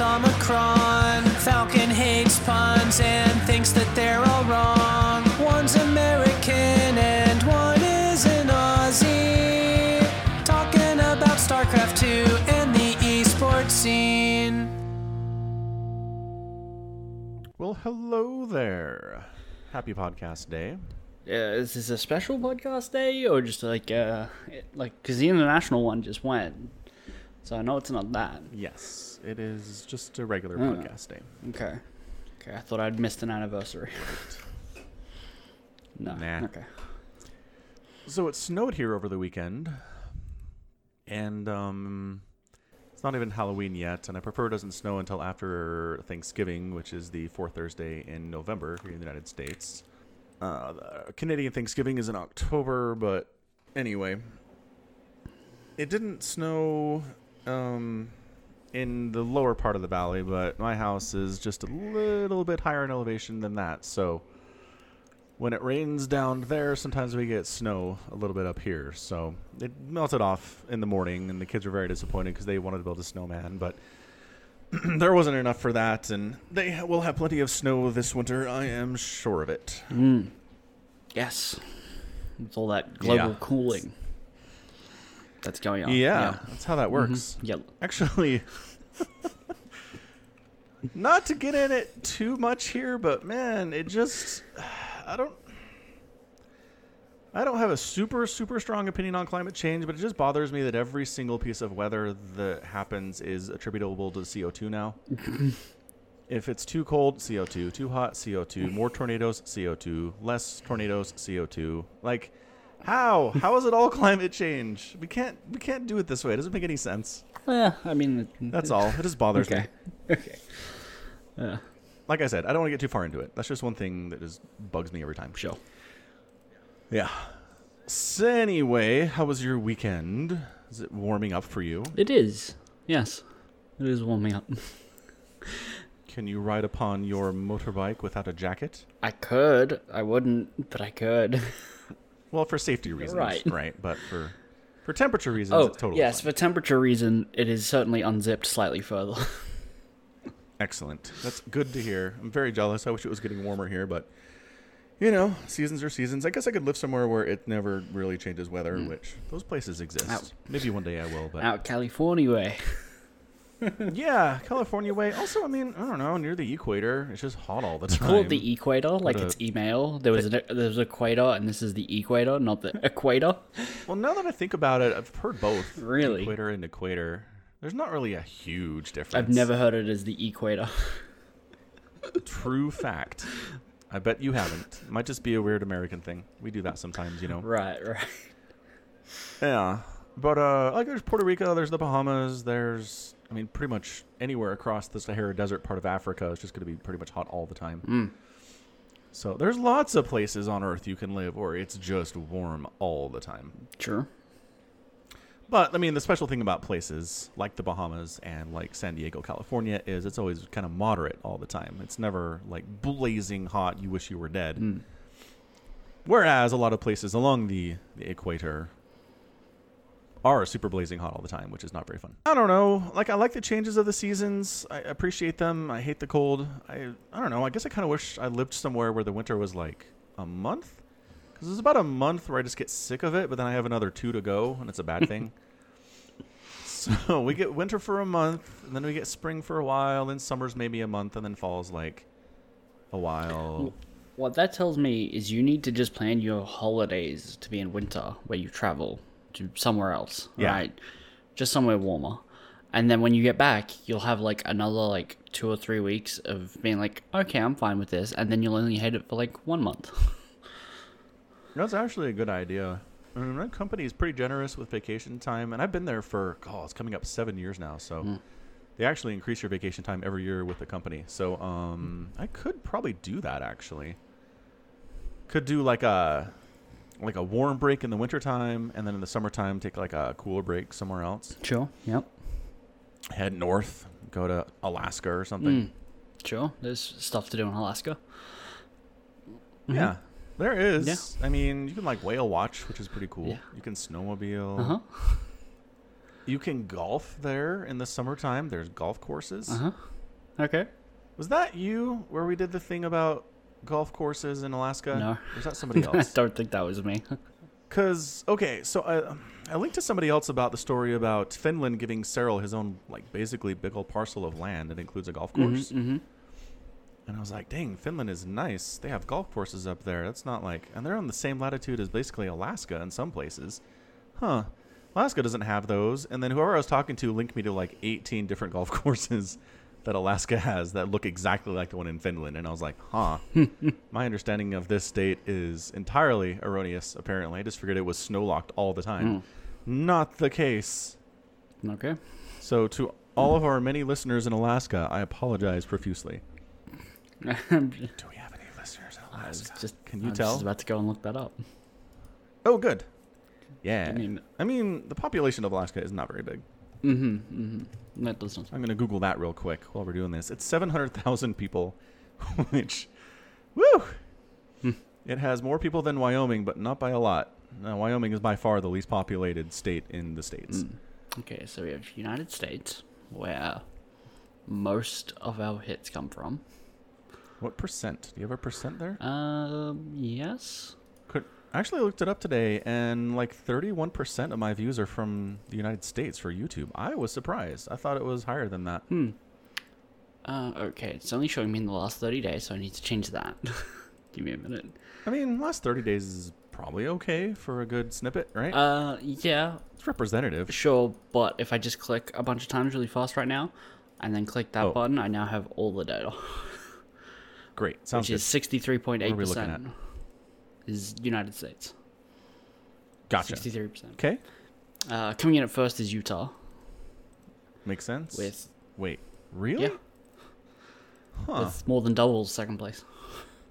it's Omicron. Falcon hates puns and thinks that they're all wrong. One's American and one is an Aussie. Talking about StarCraft 2 and the esports scene. Well, hello there. Happy podcast day. Yeah, is this a special podcast day or just like uh like because the international one just went, so I know it's not that. Yes, it is just a regular Oh. podcast day. Okay, okay, I thought I'd missed an anniversary. no, Nah. okay. So it snowed here over the weekend, and um, it's not even Halloween yet, and I prefer it doesn't snow until after Thanksgiving, which is the fourth Thursday in November here in the United States. Uh, the Canadian Thanksgiving is in October, but anyway, it didn't snow um, in the lower part of the valley, but my house is just a little bit higher in elevation than that, so when it rains down there, sometimes we get snow a little bit up here. So it melted off in the morning, and the kids were very disappointed because they wanted to build a snowman, but there wasn't enough for that. And they will have plenty of snow this winter. I am sure of it. Mm. Yes, it's all that global Yeah. cooling that's going on. Yeah, that's how that mm-hmm. works. Yeah. Actually, not to get in it too much here, but man, it just I don't I don't have a super super strong opinion on climate change, but it just bothers me that every single piece of weather that happens is attributable to CO2 now. if it's too cold, CO2, too hot, CO2, more tornadoes, CO2, less tornadoes, CO2. Like how? How is it all climate change? We can't we can't do it this way. It doesn't make any sense. Yeah, I mean, That's all. It just bothers okay. me. okay. Yeah, uh. Like I said, I don't want to get too far into it. That's just one thing that just bugs me every time. sure. Yeah. So anyway, how was your weekend? Is it warming up for you? It is. Yes, it is warming up. Can you ride upon your motorbike without a jacket? I could. I wouldn't, but I could. Well, for safety reasons, Right. right? But for for temperature reasons, Oh, it's totally yes. fine. For temperature reason, it is certainly unzipped slightly further. Excellent. That's good to hear. I'm very jealous. I wish it was getting warmer here, but you know, seasons are seasons. I guess I could live somewhere where it never really changes weather, mm. which those places exist. Out. Maybe one day I will, but Out California way. yeah, California way. Also, I mean, I don't know, near the equator, it's just hot all the time. Call it the equator, like a- it's email. There was an, there was equator, and this is the equator, not the equator. Well, now that I think about it, I've heard both. Really? Equator and equator. There's not really a huge difference. I've never heard it as the equator. True fact. I bet you haven't. It might just be a weird American thing. We do that sometimes, you know. right, right. Yeah. But uh like there's Puerto Rico, there's the Bahamas, there's I mean pretty much anywhere across the Sahara Desert part of Africa is just going to be pretty much hot all the time. Mm. So there's lots of places on earth you can live where it's just warm all the time. Sure. But I mean, the special thing about places like the Bahamas and like San Diego, California, is it's always kind of moderate all the time. It's never like blazing hot. You wish you were dead. Mm. Whereas a lot of places along the, the equator are super blazing hot all the time, which is not very fun. I don't know. Like I like the changes of the seasons. I appreciate them. I hate the cold. I I don't know. I guess I kind of wish I lived somewhere where the winter was like a month. Because it's about a month where I just get sick of it, but then I have another two to go, and it's a bad thing. so we get winter for a month, and then we get spring for a while, then summer's maybe a month, and then fall's like a while. What that tells me is you need to just plan your holidays to be in winter, where you travel to somewhere else, Yeah. right? Just somewhere warmer. And then when you get back, you'll have like another like two or three weeks of being like, okay, I'm fine with this, and then you'll only hate it for like one month. That's actually a good idea. I mean, my company is pretty generous with vacation time, and I've been there for, oh, it's coming up seven years now. So they actually increase your vacation time every year with the company. So um, I could probably do that actually. Could do like a like a warm break in the wintertime, and then in the summertime take like a cooler break somewhere else. Sure. Yep. Head north, go to Alaska or something. Mm. Sure. There's stuff to do in Alaska. Yeah, there is. Yeah. I mean, you can like whale watch, which is pretty cool. Yeah. You can snowmobile. Uh huh. You can golf there in the summertime. There's golf courses. Uh huh. Okay. Was that you where we did the thing about golf courses in Alaska? No. Or was that somebody else? I don't think that was me. Because okay, so I I linked to somebody else about the story about Finland giving Serral his own like basically big old parcel of land that includes a golf course. mm-hmm. And I was like, dang, Finland is nice. They have golf courses up there. That's not like, and they're on the same latitude as basically Alaska in some places. Huh. Alaska doesn't have those. And then whoever I was talking to linked me to like 18 different golf courses that Alaska has that look exactly like the one in Finland. And I was like, huh. Hmm. My understanding of this state is entirely erroneous, apparently. I just figured it was snow locked all the time. Hmm. Not the case. Okay. So, to all of our many listeners in Alaska, I apologize profusely. Do we have any listeners in I was Alaska? just Can you I was tell? about to go and look that up. Oh, good. Yeah. I mean, I mean, the population of Alaska is not very big. Mm-hmm, mm-hmm. That does not. I'm going to Google that real quick while we're doing this. It's 700,000 people, which, woo! Hmm. it has more people than Wyoming, but not by a lot. Now, Wyoming is by far the least populated state in the states. Mm. Okay, so we have United States, where most of our hits come from. What percent? Do you have a percent there? Um, yes. Could, I actually looked it up today, and like 31% of my views are from the United States for YouTube. I was surprised. I thought it was higher than that. Hmm. Uh, okay, it's only showing me in the last 30 days, so I need to change that. Give me a minute. I mean, last 30 days is probably okay for a good snippet, right? Uh, yeah, it's representative. sure, but if I just click a bunch of times really fast right now, and then click that Oh. button, I now have all the data, Great. Sounds which good. is 63.8% What are we looking at? Is United States. Gotcha. 63%. Okay. Uh, coming in at first is Utah Makes sense. with Wait, really? Yeah. Huh. with more than double second place,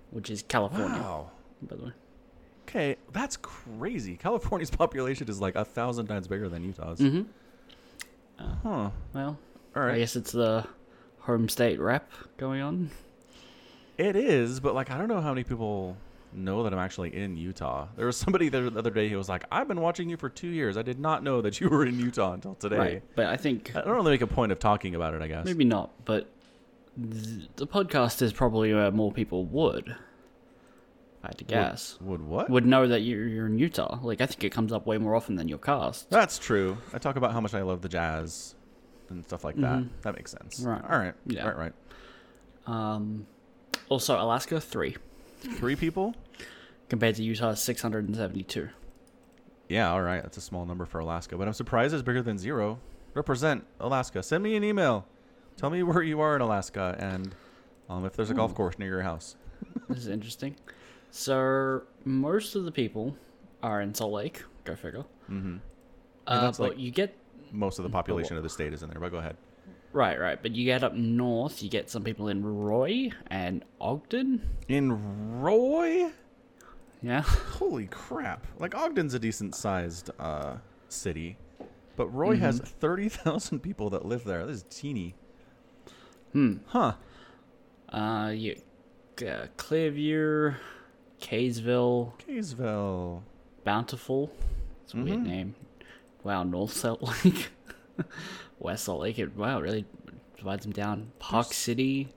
which is California, Wow. by the way. Okay, that's crazy. California's population is like a thousand times bigger than Utah's. Mm-hmm. Huh. Well, All I guess it's the home state rep going on. It is, but like I don't know how many people know that I'm actually in Utah. There was somebody there the other day who was like, "I've been watching you for two years. I did not know that you were in Utah until today." Right, but I think I don't really make a point of talking about it. I guess. maybe not. But th- the podcast is probably where more people would. I had to guess. Would what? Would know that you're, you're in Utah. Like I think it comes up way more often than your cast. That's true. I talk about how much I love the jazz and stuff like that. That makes sense. Right. All right. Yeah. Right. Right. Um, also Alaska three Three people. compared to Utah's six hundred and seventy two. Yeah. All right. That's a small number for Alaska, but I'm surprised it's bigger than zero. Represent Alaska. Send me an email. Tell me where you are in Alaska and um, if there's a golf course near your house. This is interesting. So most of the people are in Salt Lake. Go figure. Mm-hmm. Uh, but like- you get Most of the population of the state is in there, but go ahead. Right, right. But you get up north. You get some people in Roy and Ogden. In Roy? Yeah. Holy crap. Like Ogden's a decent sized uh, city, but Roy has 30,000 people that live there. This is teeny. Hmm. Huh. Uh, you, uh, Clearfield, Kaysville, Kaysville. Bountiful. It's a weird Mhm. name. Wow, North Salt Lake, West Salt Lake. It, wow, really divides them down. Park City,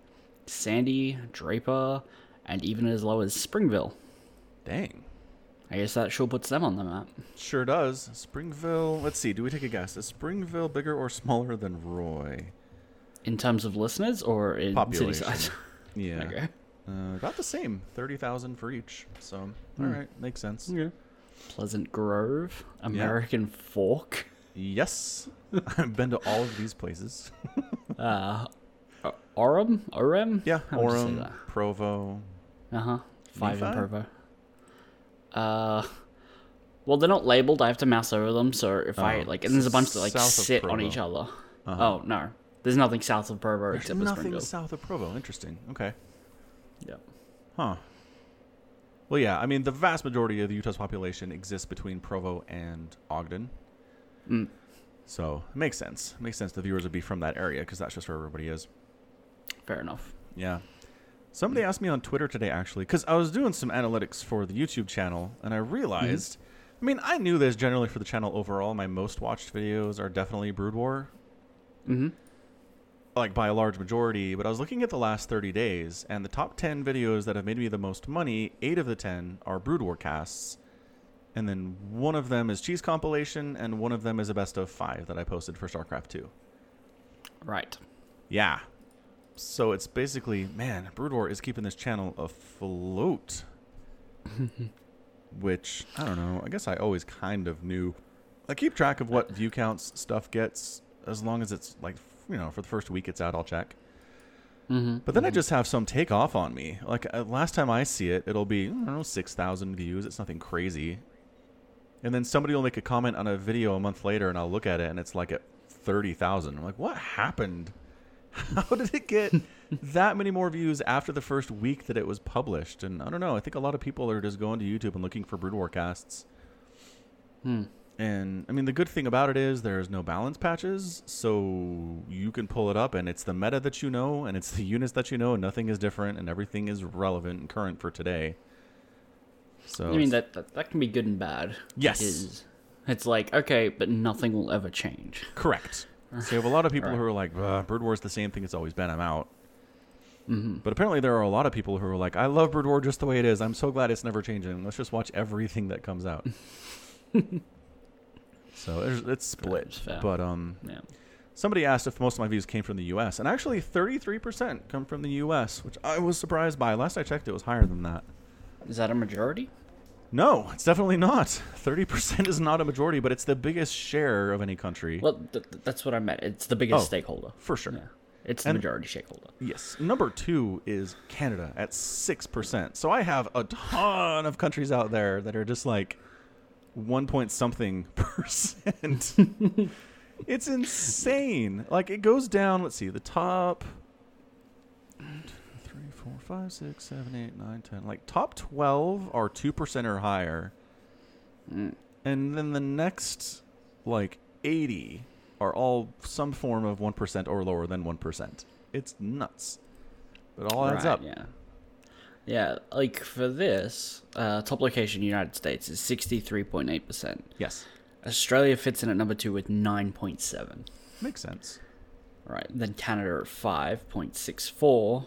Sandy, Draper, and even as low as Springville. Dang. I guess that sure puts them on the map. Sure does. Springville. Let's see. Do we take a guess? Is Springville bigger or smaller than Roy? In terms of listeners or in city Population. size? Yeah. okay. Uh, about the same. 30,000 for each. So, all Hmm. right. Makes sense. Okay. Pleasant Grove, American Fork, Yes. I've been to all of these places. uh, O- Orem, Orem. Yeah. How would you say Orem. Provo. Uh huh. Five in Provo. Uh, well, they're not labeled. I have to mouse over them. So if I Oh, like, and there's a bunch that like sit on each other. Uh-huh. Oh no, there's nothing south of Provo There's except nothing Springville. south of Provo. Interesting. Okay. Yeah. Huh. Well, yeah. I mean, the vast majority of the Utah's population exists between Provo and Ogden. Mm. So it makes sense. It makes sense the viewers would be from that area because that's just where everybody is. Fair enough. Yeah. Somebody asked me on Twitter today, actually, because I was doing some analytics for the YouTube channel, and I realized I mean, I knew this generally for the channel overall. My most watched videos are definitely Brood War, Mm-hmm. like by a large majority. But I was looking at the last 30 days, and the top 10 videos that have made me the most money, eight of the 10 are Brood War casts. And then one of them is Cheese Compilation, and one of them is a best of five that I posted for StarCraft 2. Right. Yeah. So it's basically, man, Brood War is keeping this channel afloat. Which, I don't know, I guess I always kind of knew. I keep track of what view counts stuff gets as long as it's like, you know, for the first week it's out, I'll check. Mm-hmm. But then I just have some take off on me. Like uh, last time I see it, it'll be, I don't know, 6,000 views. It's nothing crazy. And then somebody will make a comment on a video a month later and I'll look at it and it's like at 30,000. I'm like, what happened? How did it get that many more views after the first week that it was published? And I don't know. I think a lot of people are just going to YouTube and looking for Brood War casts. Hmm. And I mean, the good thing about it is there's no balance patches, so you can pull it up, and it's the meta that you know, and it's the units that you know, and nothing is different, and everything is relevant and current for today. So I mean that, that that can be good and bad. Yes. It is. It's like okay, but nothing will ever change. correct. So you have a lot of people Right. who are like, "Ugh, "Brood War is the same thing it's always been. I'm out." Mm-hmm. But apparently, there are a lot of people who are like, "I love Brood War just the way it is. I'm so glad it's never changing. Let's just watch everything that comes out." so it's, it's split. But um, Yeah. Somebody asked if most of my views came from the U.S., and actually 33% come from the U.S., which I was surprised by. Last I checked, it was higher than that. Is that a majority? No, it's definitely not. 30% is not a majority, but it's the biggest share of any country. Well, th- th- that's what I meant. It's the biggest Oh, stakeholder. for sure. Yeah. It's the And- majority stakeholder. yes. Number two is Canada at 6%. So I have a ton of countries out there that are just like 1 point something percent. it's insane. Like it goes down, let's see, the top four, five, six, seven, eight, nine, ten. Like top twelve are two percent or higher, Mm. and then the next like eighty are all some form of one percent or lower than one percent. It's nuts, but it all adds Right, up. Yeah. Yeah, like for this, uh, top location United States is 63.8%. Yes, Australia fits in at number two with 9.7. makes sense. Right. Then Canada at 5.64.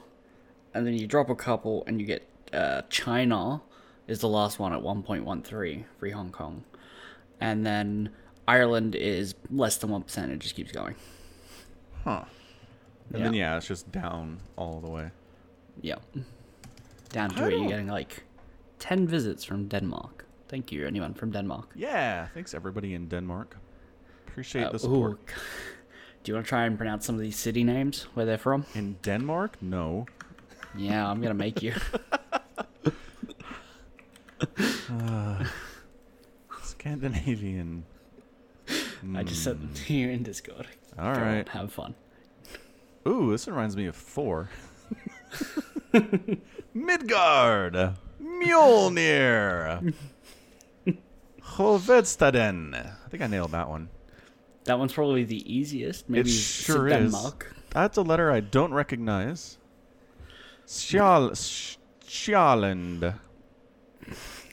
And then you drop a couple and you get uh, China is the last one at 1.13, free Hong Kong. And then Ireland is less than 1%. It just keeps going. Huh. And then yeah, it's just down all the way. Yeah. Down I to it, don't- you're getting like 10 visits from Denmark. Thank you, anyone from Denmark. Yeah, thanks everybody in Denmark. Appreciate Uh, the support. ooh. Do you want to try and pronounce some of these city names, where they're from? In Denmark, no. Yeah, I'm to make you. Scandinavian. I just sent them hmm. to you in Discord. All Go on, have fun. Ooh, this reminds me of Thor. Midgard, Mjolnir, Hovstaden. I think I nailed that one. That one's probably the easiest. Maybe it's sure is. Denmark. That's a letter I don't recognize. Sjal, Sjaland.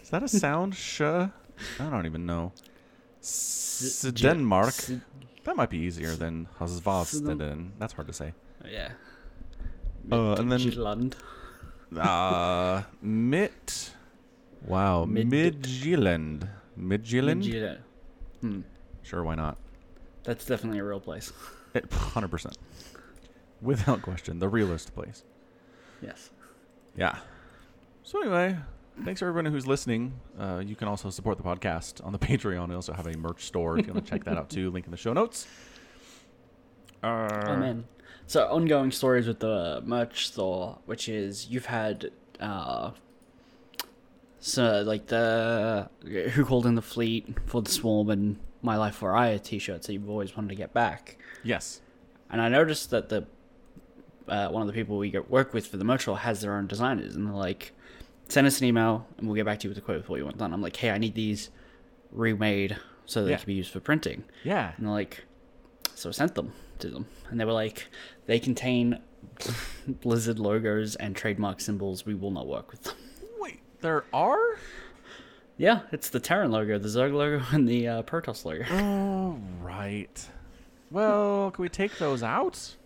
Is that a sound? Sh? I don't even know. S- Denmark. S- That might be easier than Hasvasteden. That's hard to say. Yeah. Uh, and then- Midtjylland. Uh, Mitt. Wow, Mid- Midtjylland. Midtjylland? Midtjylland. Hmm. Sure, why not? That's definitely a real place. 100%. Without question, the realest place. Yes. Yeah. So anyway, thanks for everyone who's listening. Uh, you can also support the podcast on the Patreon. We also have a merch store if you want to check that out too. Link in the show notes. Uh, Oh man. So ongoing stories with the merch store, which is you've had uh so like the who called in the fleet for the swarm and my life for Aiur t-shirts that you've always wanted to get back. Yes. And I noticed that the uh, one of the people we get work with for the merch has their own designers, and they're like, send us an email and we'll get back to you with a quote for what you want done. I'm like, hey, I need these remade so they Yeah. can be used for printing. Yeah. And they're like, so I sent them to them, and they were like, they contain Blizzard logos and trademark symbols. We will not work with them. Wait, there are? Yeah, it's the Terran logo, the Zerg logo, and the uh, Protoss logo. Oh, right. Well, can we take those out?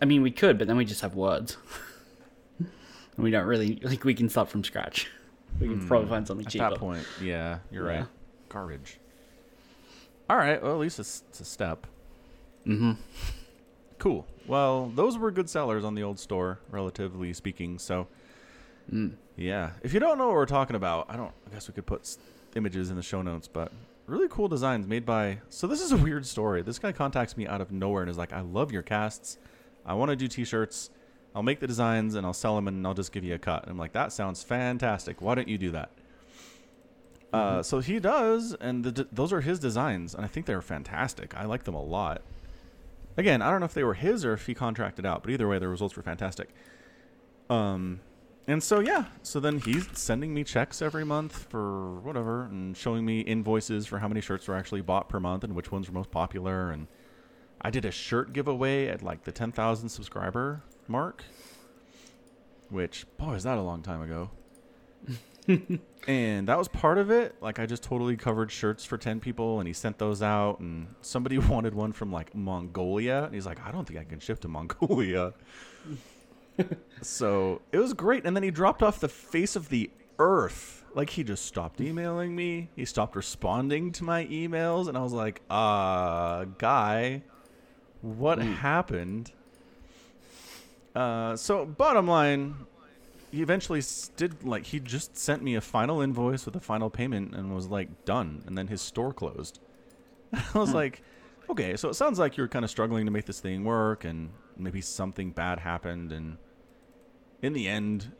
I mean, we could, but then we just have words. and we don't really like. We can start from scratch. We can probably find something At cheaper. At that point, yeah, you're Yeah. right. Garbage. All right. Well, at least it's, it's a step. Mm-hmm. Cool. Well, those were good sellers on the old store, relatively speaking. So, Mm. yeah. If you don't know what we're talking about, I don't. I guess we could put images in the show notes, but really cool designs made by. So this is a weird story. This guy contacts me out of nowhere and is like, "I love your casts. I want to do T-shirts. I'll make the designs and I'll sell them and I'll just give you a cut." And I'm like, "That sounds fantastic. Why don't you do that?" Uh, so he does, and the, those are his designs, and I think they're fantastic. I like them a lot. Again, I don't know if they were his or if he contracted out, but either way, the results were fantastic. Um, and so yeah, so then he's sending me checks every month for whatever, and showing me invoices for how many shirts were actually bought per month and which ones were most popular. And I did a shirt giveaway at like the ten thousand subscriber mark, which boy is that a long time ago. and that was part of it. Like I just totally covered shirts for ten people, and he sent those out. And somebody wanted one from like Mongolia, and he's like, I don't think I can ship to Mongolia. so it was great. And then he dropped off the face of the earth. Like he just stopped emailing me. He stopped responding to my emails, and I was like, uh, guy, what happened? Uh, so bottom line, he eventually did like he just sent me a final invoice with a final payment and was like done. And then his store closed. I was like okay so it sounds like you're kind of struggling to make this thing work and maybe something bad happened. And in the end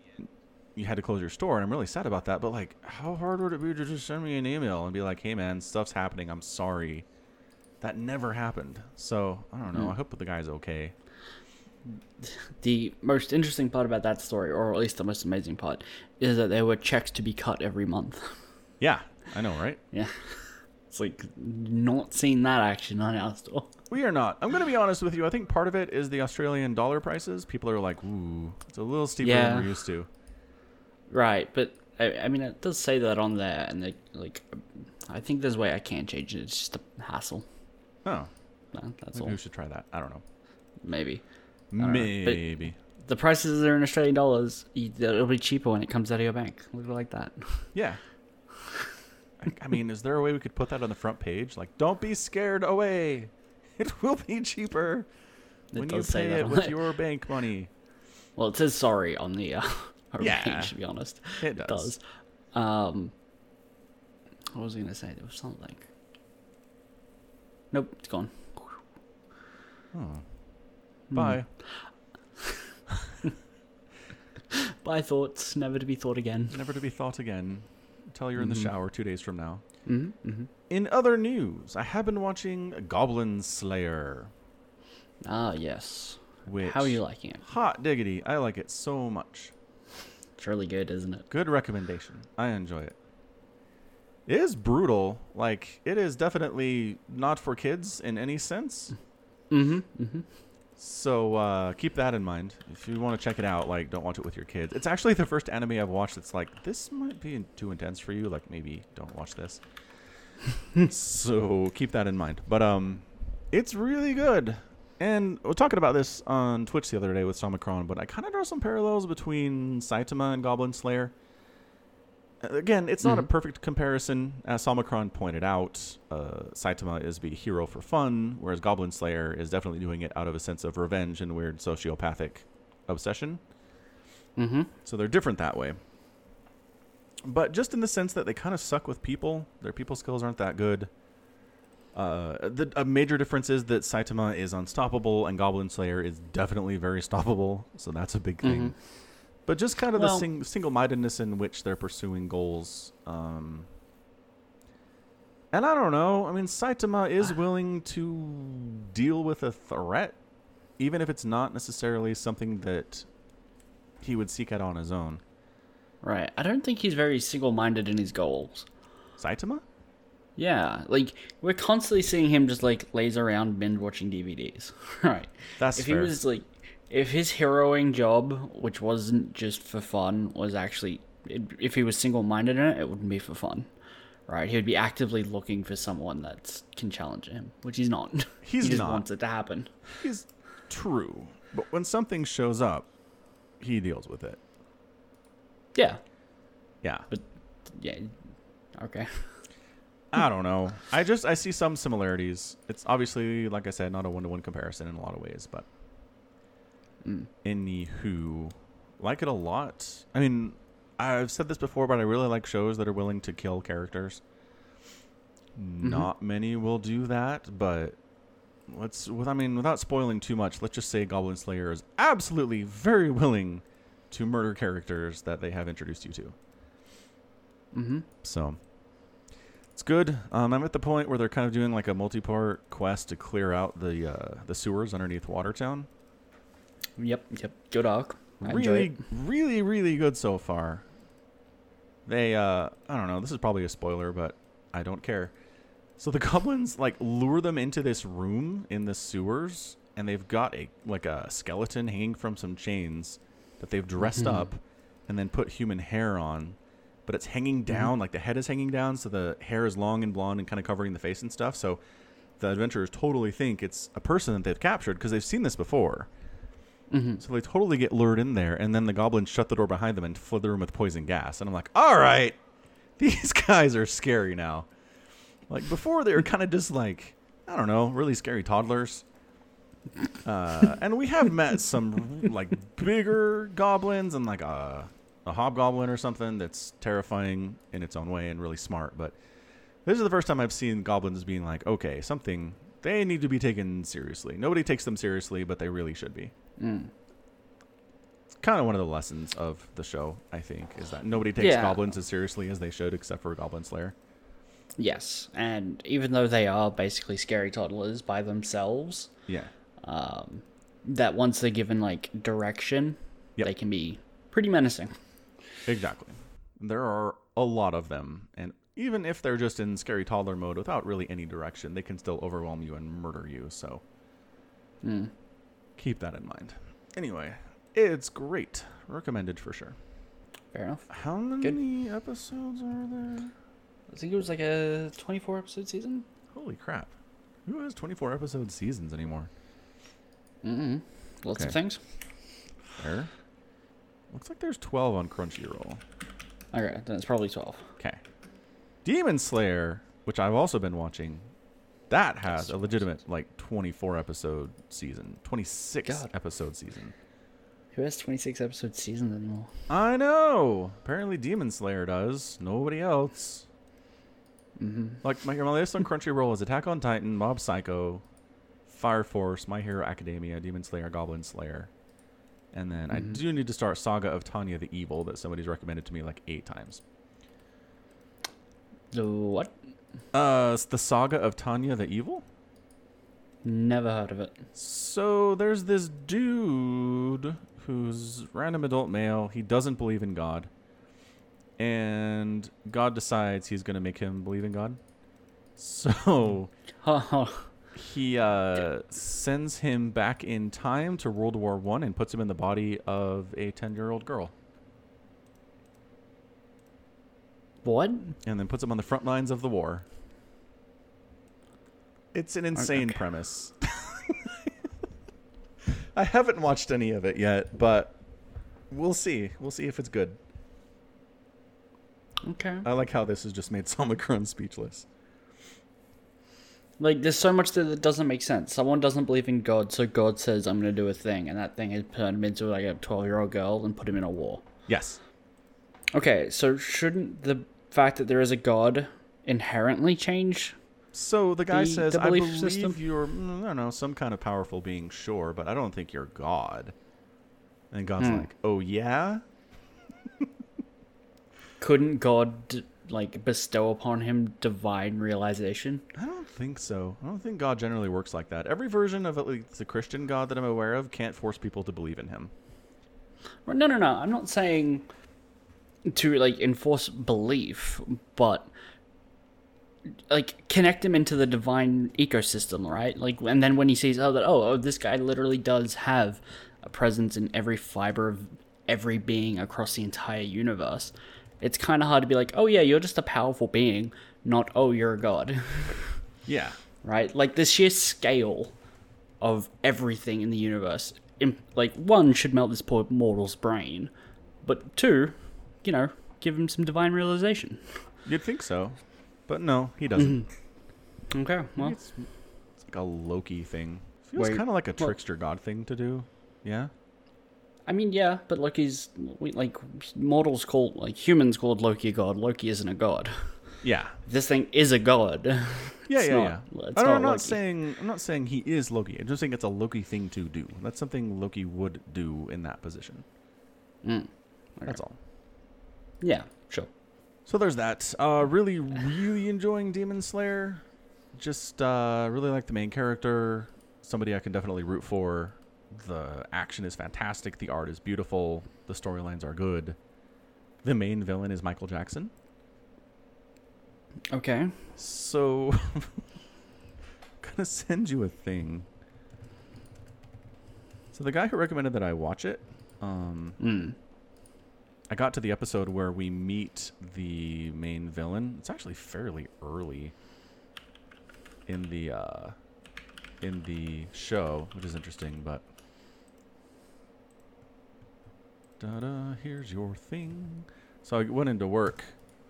you had to close your store. And i'm really sad about that. But like how hard would it be to just send me an email and be like hey man stuff's happening. I'm sorry that never happened so i don't know hmm. i hope the guy's okay The most interesting part about that story, or at least the most amazing part, is that there were checks to be cut every month. yeah i know right yeah. It's like not seeing that action on our store. We are not. I'm going to be honest with you. I think part of it is the Australian dollar prices. People are like, ooh, it's a little steeper Yeah. than we're used to. Right, but I, I mean, it does say that on there, and they, like, I think there's a way I can change it. It's just a hassle. Oh, No, that's maybe all. we should try that. I don't know. Maybe. don't know, Maybe. The prices are in Australian dollars. It'll be cheaper when it comes out of your bank. Look it like that. Yeah. I, I mean, is there a way we could put that on the front page? Like, don't be scared away. It will be cheaper It when you does say pay it with it. your bank money. Well, it says sorry on the uh, Yeah. page, to be honest. It does. Um, what was I going to say? There was something. Nope, it's gone. Oh. Bye. Bye, thoughts, never to be thought again. Never to be thought again. Until you're in the shower two days from now. Mm-hmm, mm-hmm. In other news, I have been watching Goblin Slayer. Ah, yes. Which, How are you liking it? Hot diggity. I like it so much. It's really good, isn't it? Good recommendation. I enjoy it. It is brutal. Like, it is definitely not for kids in any sense. Mm-hmm. Mm-hmm. So uh, keep that in mind. If you want to check it out, like, don't watch it with your kids. It's actually the first anime I've watched that's like, this might be too intense for you. Like, maybe don't watch this. so keep that in mind. But um, it's really good. And we're talking about this on Twitch the other day with Somicron, but I kind of draw some parallels between Saitama and Goblin Slayer. Again, it's not a Mhm. perfect comparison. As Somicron pointed out, uh, Saitama is the hero for fun, whereas Goblin Slayer is definitely doing it out of a sense of revenge and weird sociopathic obsession. Mm-hmm. So they're different that way. But just in the sense that they kind of suck with people, their people skills aren't that good. Uh, the, a major difference is that Saitama is unstoppable and Goblin Slayer is definitely very stoppable. So that's a big thing. Mhm. But just kind of the sing- single-mindedness in which they're pursuing goals. Um, and I don't know. I mean, Saitama is willing to deal with a threat, even if it's not necessarily something that he would seek out on his own. Right. I don't think he's very single-minded in his goals. Saitama? Yeah, like we're constantly seeing him just like laze around binge watching DVDs. right. That's if fair. he was like if his heroing job, which wasn't just for fun, was actually it, if he was single-minded in it, it wouldn't be for fun, right? He would be actively looking for someone that can challenge him, which he's not. He's he just not. wants it to happen. He's true, but when something shows up, he deals with it. Yeah, Yeah. but yeah, okay. I don't know. I just I see some similarities. It's obviously, like I said, not a one to one comparison in a lot of ways, but anywho, like it a lot. I mean, I've said this before, but I really like shows that are willing to kill characters. Not many will do that, but let's. With I mean, without spoiling too much, let's just say Goblin Slayer is absolutely very willing to murder characters that they have introduced you to. Mm-hmm. So it's good. Um, I'm at the point where they're kind of doing like a multi-part quest to clear out the uh, the sewers underneath Watertown. Yep, yep. Good arc. I Really, really, really good so far. They, uh, I don't know. This is probably a spoiler, but I don't care. So the goblins like lure them into this room in the sewers, and they've got a like a skeleton hanging from some chains that they've dressed up, and then put human hair on. But it's hanging down, like the head is hanging down, so the hair is long and blonde and kind of covering the face and stuff. So the adventurers totally think it's a person that they've captured because they've seen this before. So they totally get lured in there, and then the goblins shut the door behind them and flood the room with poison gas. And I'm like, all right, these guys are scary now. Like before, they were kind of just like, I don't know, really scary toddlers. Uh, and we have met some like bigger goblins and like a, a hobgoblin or something that's terrifying in its own way and really smart. But this is the first time I've seen goblins being like, okay, something they need to be taken seriously. Nobody takes them seriously, but they really should be Mm. kind of one of the lessons of the show, I think, is that nobody takes Yeah. goblins as seriously as they should, except for Goblin Slayer. Yes, and even though they are basically scary toddlers by themselves, Yeah. um, that once they're given like direction, Yep. they can be pretty menacing. Exactly. There are a lot of them, and even if they're just in scary toddler mode without really any direction, they can still overwhelm you and murder you. So Mm. Keep that in mind. Anyway, it's great. Recommended for sure. Fair enough. How many episodes are there? I think it was like a 24 episode season. Holy crap! Who has 24 episode seasons anymore? Mm-hmm. Lots Okay. of things. There. Looks like there's 12 on Crunchyroll. Okay, then it's probably 12. Okay. Demon Slayer, which I've also been watching, that has a legitimate like 24 episode season, 26 God. episode season. Who has 26 episode seasons anymore? I know. Apparently, Demon Slayer does. Nobody else. Mm-hmm. Like my, my list on Crunchyroll is Attack on Titan, Mob Psycho, Fire Force, My Hero Academia, Demon Slayer, Goblin Slayer, and then I Mhm. do need to start Saga of Tanya the Evil that somebody's recommended to me like eight times. The what? Uh, it's the Saga of Tanya the Evil. Never heard of it. So there's this dude who's random adult male. He doesn't believe in God. And God decides he's going to make him believe in God. So he uh, sends him back in time to World War One and puts him in the body of a 10 year old girl. What? And then puts him on the front lines of the war. It's an insane okay. premise. I haven't watched any of it yet, but we'll see. We'll see if it's good. Okay. I like how this has just made Somicron speechless. Like, there's so much that doesn't make sense. Someone doesn't believe in God, so God says, I'm going to do a thing, and that thing has turned him into like a 12 year old girl and put him in a war. Yes. Okay, so shouldn't the fact that there is a God inherently change? So the guy The- says, the "I believe system? you're, mm, I don't know, some kind of powerful being, sure, but I don't think you're God." And God's Hmm. like, "Oh yeah." Couldn't God, like, bestow upon him divine realization? I don't think so. I don't think God generally works like that. Every version of at least the Christian God that I'm aware of can't force people to believe in him. No, no, no. I'm not saying to, like, enforce belief, but, like, connect him into the divine ecosystem, right? Like, and then when he sees, oh, that, oh, oh, this guy literally does have a presence in every fiber of every being across the entire universe, it's kind of hard to be like, oh yeah, you're just a powerful being, not oh you're a god, Yeah. right? Like the sheer scale of everything in the universe, im- like one should melt this poor mortal's brain, but two, you know, give him some divine realization. You'd think so. But no, he doesn't. Okay, well, It's, it's like a Loki thing. Feels kind of like a what? trickster god thing to do. Yeah? I mean, yeah, but Loki's like mortals called like humans called Loki a god. Loki isn't a god. Yeah. This thing is a god. Yeah, yeah, not- yeah. I don't, not I'm not Loki. saying I'm not saying he is Loki. I'm just saying it's a Loki thing to do. That's something Loki would do in that position. Mm, That's all. Yeah, sure. So there's that. Uh, really, really enjoying Demon Slayer. Just uh, really like the main character. Somebody I can definitely root for. The action is fantastic. The art is beautiful. The storylines are good. The main villain is Michael Jackson. Okay. So, gonna send you a thing. So the guy who recommended that I watch it, um, Mm. I got to the episode where we meet the main villain. It's actually fairly early in the uh, in the show, which is interesting. But da-da, here's your thing. So I went into work.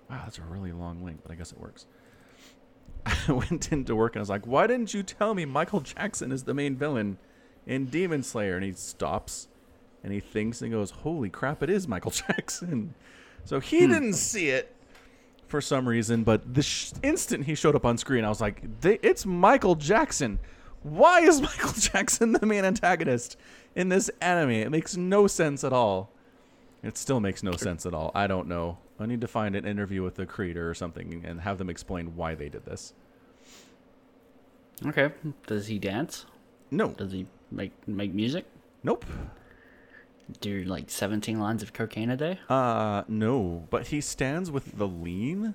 Wow, that's a really long link, but I guess it works. I went into work and I was like, "Why didn't you tell me Michael Jackson is the main villain in Demon Slayer?" And he stops and he thinks and goes, "Holy crap! It is Michael Jackson." So he hmm. didn't see it for some reason, but the sh- instant he showed up on screen, I was like, they- "It's Michael Jackson." Why is Michael Jackson the main antagonist in this anime? It makes no sense at all. It still makes no sense at all. I don't know. I need to find an interview with the creator or something and have them explain why they did this. Okay. Does he dance? No. Does he make make music? Nope. Do like 17 lines of cocaine a day? Uh, no. But he stands with the lean.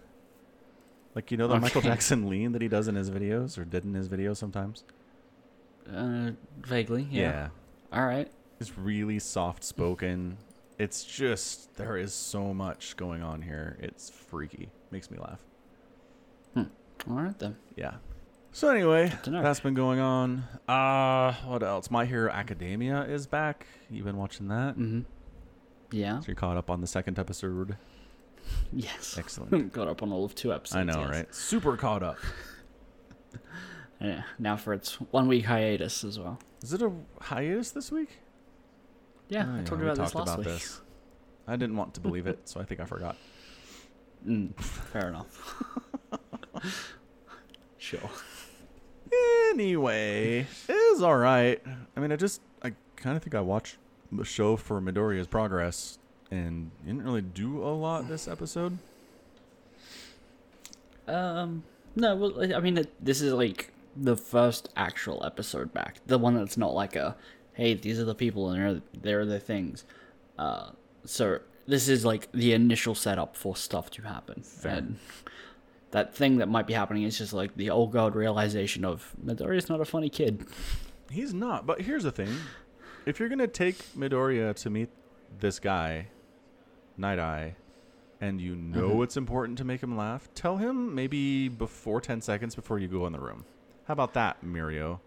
Like, you know, the Michael Jackson lean that he does in his videos or did in his videos sometimes? Uh, vaguely. Yeah. All right. It's really soft spoken. It's just, there is so much going on here. It's freaky. Makes me laugh. All right then. Yeah. So anyway, that's been going on. Uh, what else? My Hero Academia is back. You've been watching that? Mm-hmm. Yeah. So you're caught up on the second episode. Yes. Excellent. Got up on all of two episodes. I know, yes. right? Super caught up. Yeah. Now for its one week hiatus as well. Is it a hiatus this week? Yeah, Oh, I yeah, told you about this last about week. this. I didn't want to believe it, so I think I forgot. Mm, fair enough. sure. Anyway, it is all right. I mean, I just, I kind of think I watched the show for Midoriya's progress and didn't really do a lot this episode. Um, no, well, I- mean, it, this is like the first actual episode back. The one that's not like a, hey, these are the people and they're, they're the things. Uh, so this is like the initial setup for stuff to happen. And that thing that might be happening is just like the old god realization of Midoriya's not a funny kid. He's not. But here's the thing: if you're gonna take Midoriya to meet this guy, Night Eye, and you know Mhm. it's important to make him laugh, tell him maybe before ten seconds before you go in the room. How about that, Mirio?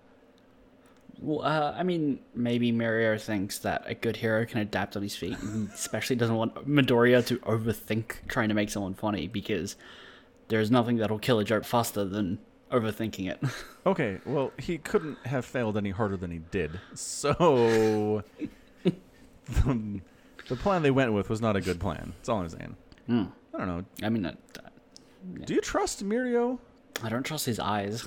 Well, uh, I mean, maybe Mirio thinks that a good hero can adapt on his feet, and especially doesn't want Midoriya to overthink trying to make someone funny because there's nothing that'll kill a joke faster than overthinking it. Okay, well, he couldn't have failed any harder than he did. So the, the plan they went with was not a good plan. That's all I'm saying. Hmm. I don't know. I mean, uh, Do you trust Mirio? I don't trust his eyes.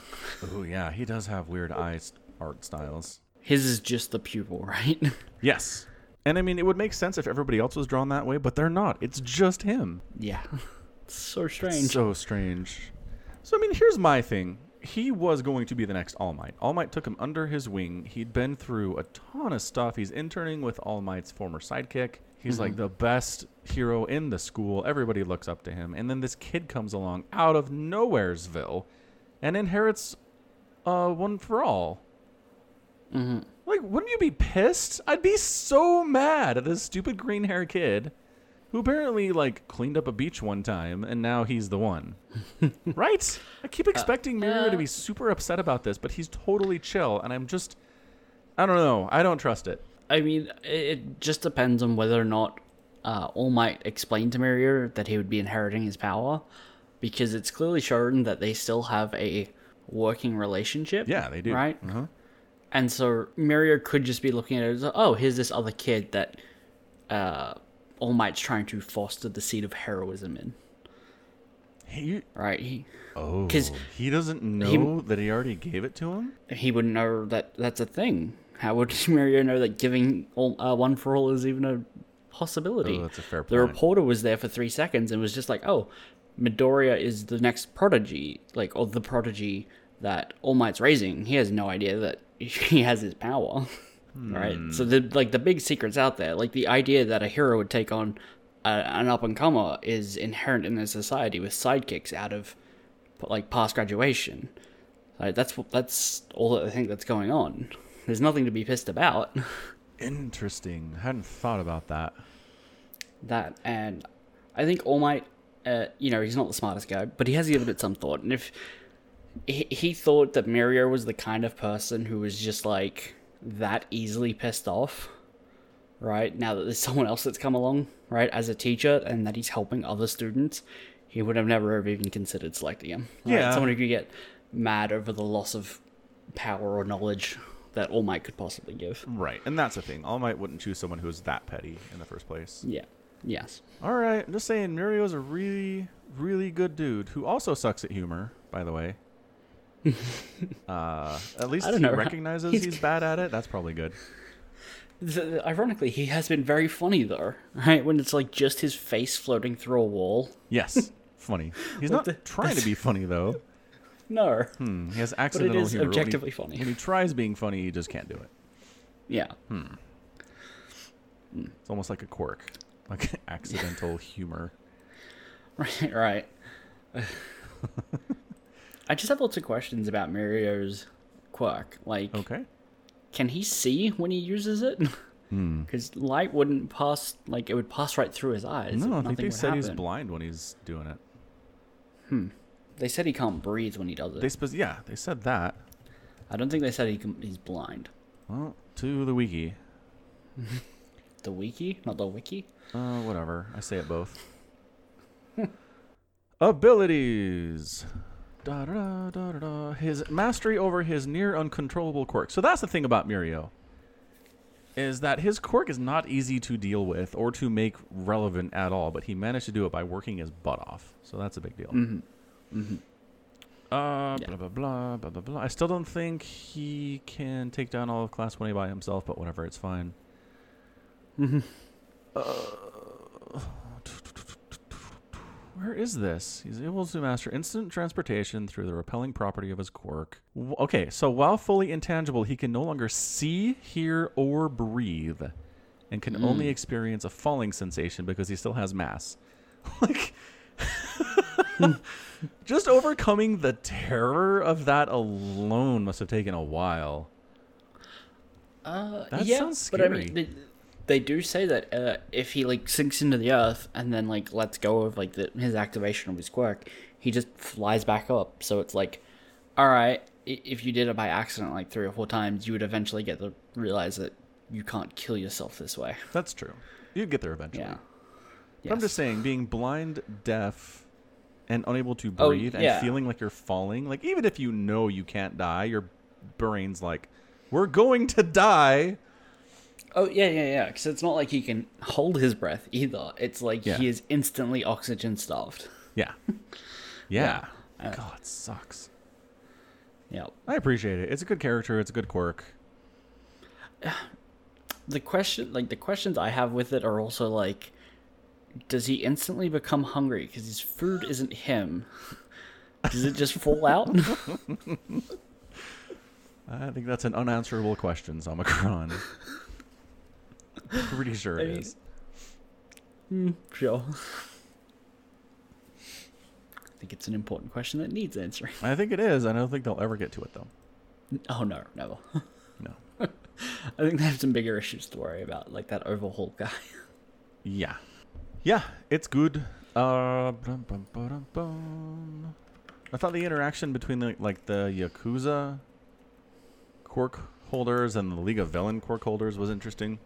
Oh yeah, he does have weird eye art styles. His is just the pupil, right? Yes. And I mean, it would make sense if everybody else was drawn that way, but they're not. It's just him. yeah. So strange. So strange. So, I mean, here's my thing. He was going to be the next All Might. All Might took him under his wing. He'd been through a ton of stuff. He's interning with All Might's former sidekick. He's like the best hero in the school. Everybody looks up to him. And then this kid comes along out of nowheresville and inherits uh, One for All. hmm Like, wouldn't you be pissed? I'd be so mad at this stupid green hair kid who apparently like cleaned up a beach one time and now he's the one. right? I keep expecting Mirio to be super upset about this, but he's totally chill and I'm just I don't know. I don't trust it. I mean, it- it just depends on whether or not uh, All Might explained to Mirio that he would be inheriting his power, because it's clearly shown that they still have a working relationship. Yeah, they do. Right? Uh-huh. And so Mirio could just be looking at it as, oh, here's this other kid that uh, All Might's trying to foster the seed of heroism in. Hey, you, Right? He oh, because he doesn't know that he already gave it to him? he wouldn't know that that's a thing. How would Mirio know that giving all, uh, one for all is even a possibility? Oh, that's a fair point. The reporter was there for three seconds and was just like, "Oh, Midoriya is the next prodigy, like or the prodigy that All Might's raising." He has no idea that he has his power, right? Hmm. So the like the big secrets out there, like the idea that a hero would take on a, an up and comer, is inherent in their society with sidekicks out of like past graduation. Like that's what that's all that I think that's going on. There's nothing to be pissed about. Interesting. I hadn't thought about that. that and I think All Might, uh, you know, he's not the smartest guy, but he has given it some thought. And if he, he thought that Mirio was the kind of person who was just like that easily pissed off, right? Now that there's someone else that's come along, right, as a teacher, and that he's helping other students, he would have never have even considered selecting him. right? Yeah. someone who could get mad over the loss of power or knowledge that All Might could possibly give. Right. And that's the thing. All Might wouldn't choose someone who is that petty in the first place. Yeah. Yes. All right. I'm just saying, Mirio's a really, really good dude who also sucks at humor, by the way. uh, at least he know. recognizes He's- he's bad at it. That's probably good. Ironically, he has been very funny though, right? When it's like just his face floating through a wall. Yes. funny. He's not the- trying to be funny, though. No, Hmm. He has but it accidental is humor. When he- objectively funny. When he tries being funny, he just can't do it. Yeah, It's almost like a quirk, like accidental humor. right, right. I just have lots of questions about Mirio's quirk. Like, Okay. can he see when he uses it? Hmm. Because light wouldn't pass, like it would pass right through his eyes. No, I think they said he's blind when he's doing it. Hmm. They said he can't breathe when he does it. They spe- yeah, they said that. I don't think they said he can, he's blind. Well, to the wiki. The wiki, not the wiki. Uh, whatever. I say it both. Abilities. Da, da, da, da, da. His mastery over his near uncontrollable quirk. So that's the thing about Mirio. Is that his quirk is not easy to deal with or to make relevant at all, but he managed to do it by working his butt off. So that's a big deal. Mm-hmm. Uh, Yeah. blah blah blah blah blah blah. I still don't think he can take down all of Class 20 by himself, but whatever, it's fine. Uh, where is this? He's able to master instant transportation through the repelling property of his quirk. Okay, so while fully intangible, he can no longer see, hear, or breathe, and can only experience a falling sensation because he still has mass. like, just overcoming the terror of that alone must have taken a while. Uh, That yeah, sounds but I mean, scary. They, do say that uh, if he like sinks into the earth and then like lets go of like the, his activation of his quirk, he just flies back up. So it's like, all right, if you did it by accident like three or four times, you would eventually get to realize that you can't kill yourself this way. That's true. You'd get there eventually. Yeah. But I'm just saying, being blind, deaf, and unable to Oh, breathe, and feeling like you're falling, like even if you know you can't die, your brain's like, "We're going to die." Oh yeah, yeah, yeah. Because it's not like he can hold his breath either. It's like Yeah. he is instantly oxygen starved. Yeah, yeah. Uh, God, it sucks. Yeah. I appreciate it. It's a good character. It's a good quirk. the question like the questions i have with it are also like does he instantly become hungry because his food isn't him does it just fall out I think that's an unanswerable question, Omicron. Pretty sure it I mean- is. sure i think it's an important question that needs answering I think it is. I don't think they'll ever get to it though. oh no never No. I think they have some bigger issues to worry about, like that overhaul guy. Yeah. Yeah, it's good. Uh, bum, bum, bum. I thought the interaction between the like the Yakuza quirk holders and the League of Villain quirk holders was interesting.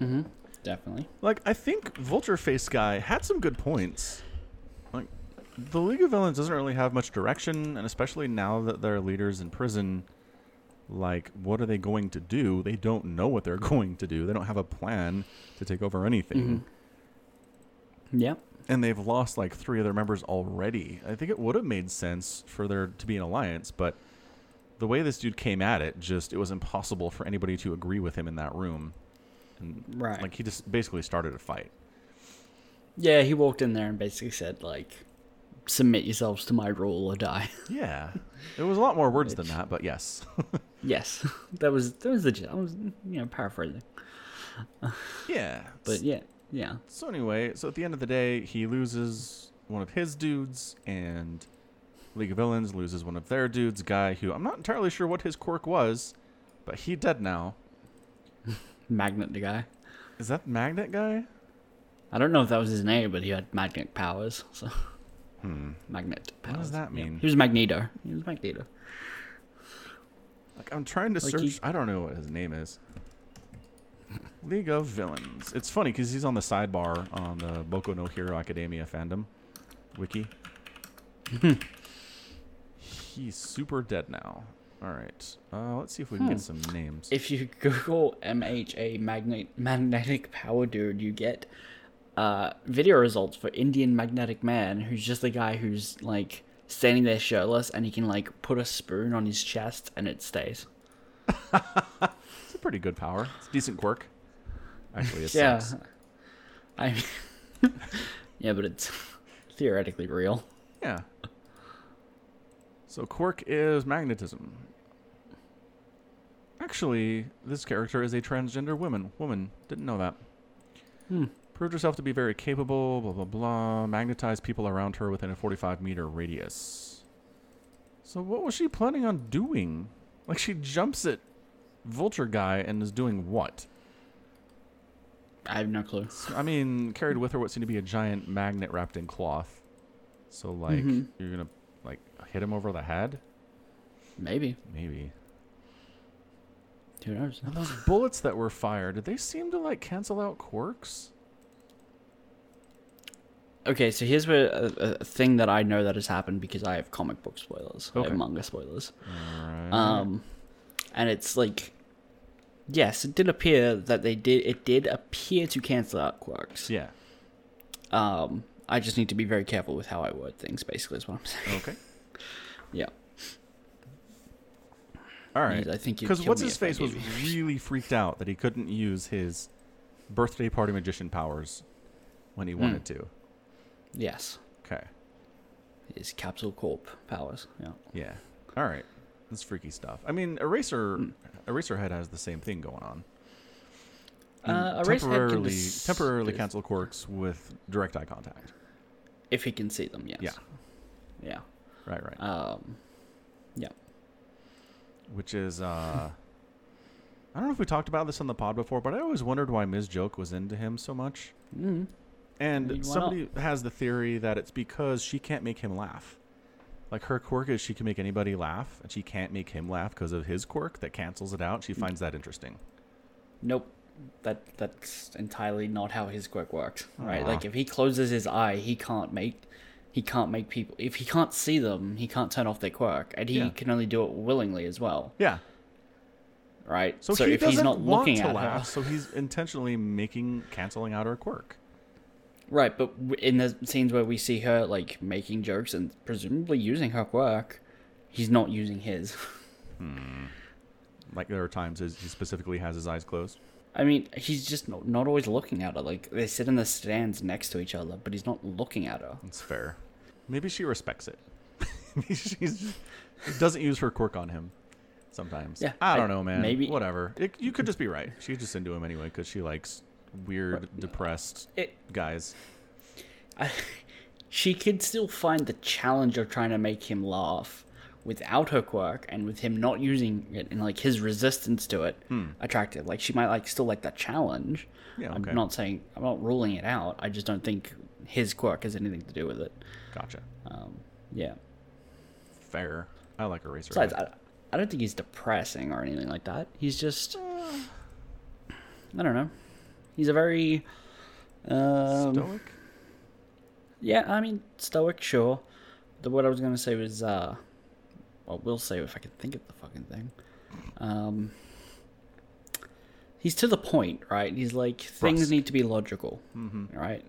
Mm-hmm. Definitely. Like I think Vulture Face guy had some good points. Like the League of Villains doesn't really have much direction, and especially now that their leaders in prison, like what are they going to do? They don't know what they're going to do. They don't have a plan to take over anything. Yep. And they've lost like three of their members already. I think it would have made sense for there to be an alliance, but the way this dude came at it, just it was impossible for anybody to agree with him in that room. And Right. like he just basically started a fight. Yeah, he walked in there and basically said like, "Submit yourselves to my rule or die." Yeah, it was a lot more words than that, but yes. yes, that was that was the. I was you know paraphrasing, yeah, but yeah, yeah. So anyway, so at the end of the day, he loses one of his dudes, and League of Villains loses one of their dudes, guy who I'm not entirely sure what his quirk was, but he dead now. Magnet the guy. Is that Magnet guy? I don't know if that was his name, but he had magnet powers. So Hmm. magnet powers. What does that yeah. mean? He was Magneto. He was Magneto. Like I'm trying to Like search. he- I don't know what his name is. League of Villains. It's funny because he's on the sidebar on the Boku no Hero Academia fandom wiki. he's super dead now. All right. Uh, let's see if we can Hmm. get some names. If you Google MHA magnet magnetic power dude, you get uh, video results for Indian magnetic man, who's just a guy who's like standing there shirtless, and he can like put a spoon on his chest and it stays. It's a pretty good power. It's a decent quirk. Actually, it yeah, sucks. I mean, yeah, but it's theoretically real. Yeah. So quirk is magnetism. Actually, this character is a transgender woman. Woman didn't know that. Hmm. Proved herself to be very capable. Blah blah blah. Magnetized people around her within a 45 meter radius. So what was she planning on doing? Like she jumps at Vulture guy and is doing what? I have no clue. I mean, carried with her what seemed to be a giant magnet wrapped in cloth. So like Mhm. you're gonna hit him over the head? Maybe. Maybe. Who knows? And those bullets that were fired, did they seem to like cancel out quirks? Okay, so here's where a, a thing that I know that has happened because I have comic book spoilers. I Okay. have manga spoilers. Alright. Um, and it's like, yes, it did appear that they did. It did appear to cancel out quirks. yeah. Um, I just need to be very careful with how I word things. Basically, is what I'm saying. Okay. Yeah. All right. I think Because what's his face was really freaked out that he couldn't use his birthday party magician powers when he Hmm. wanted to. Yes, Okay. his capsule corp powers. Yeah. Yeah. All right. That's freaky stuff. I mean, Eraser Hmm. Eraserhead has the same thing going on. Uh, temporarily dis- temporarily cancel quirks with direct eye contact. If he can see them, yes. Yeah. Yeah. Right, right. Um. Yeah. Which is uh I don't know if we talked about this on the pod before, but I always wondered why Ms. Joke was into him so much. Mm. And I mean, why somebody has the theory that it's because she can't make him laugh. Like her quirk is she can make anybody laugh, and she can't make him laugh because of his quirk that cancels it out. She Mm. finds that interesting. Nope. That that's entirely not how his quirk works. Right? Like if he closes his eye, he can't make he can't make people if he can't see them, he can't turn off their quirk. And he Yeah. can only do it willingly as well. Yeah. Right? So, he if he's not want looking to at laugh, her. so he's intentionally making canceling out her quirk. Right, but in the scenes where we see her like making jokes and presumably using her quirk, he's not using his. Hmm. Like there are times he specifically has his eyes closed. I mean, he's just not, not always looking at her. Like they sit in the stands next to each other, but he's not looking at her. That's fair. Maybe she respects it. she doesn't use her quirk on him sometimes. Yeah, I I- don't know, man. maybe- whatever. It, you could just be right. She's just into him anyway because she likes weird, depressed It guys. I, she could still find the challenge of trying to make him laugh without her quirk and with him not using it and like his resistance to it Hmm. attractive. Like she might like still like that challenge. Yeah, I'm not saying I'm not ruling it out. I just don't think his quirk has anything to do with it. Gotcha. Um, yeah. Fair. I like Eraser. Besides, I, I don't think he's depressing or anything like that. He's just I don't know. He's a very um, Stoic. Yeah, I mean stoic, sure. The what I was gonna say was uh, well, we'll say if I can think of the fucking thing. Um, he's to the point, right? He's like things Brusque. need to be logical, right?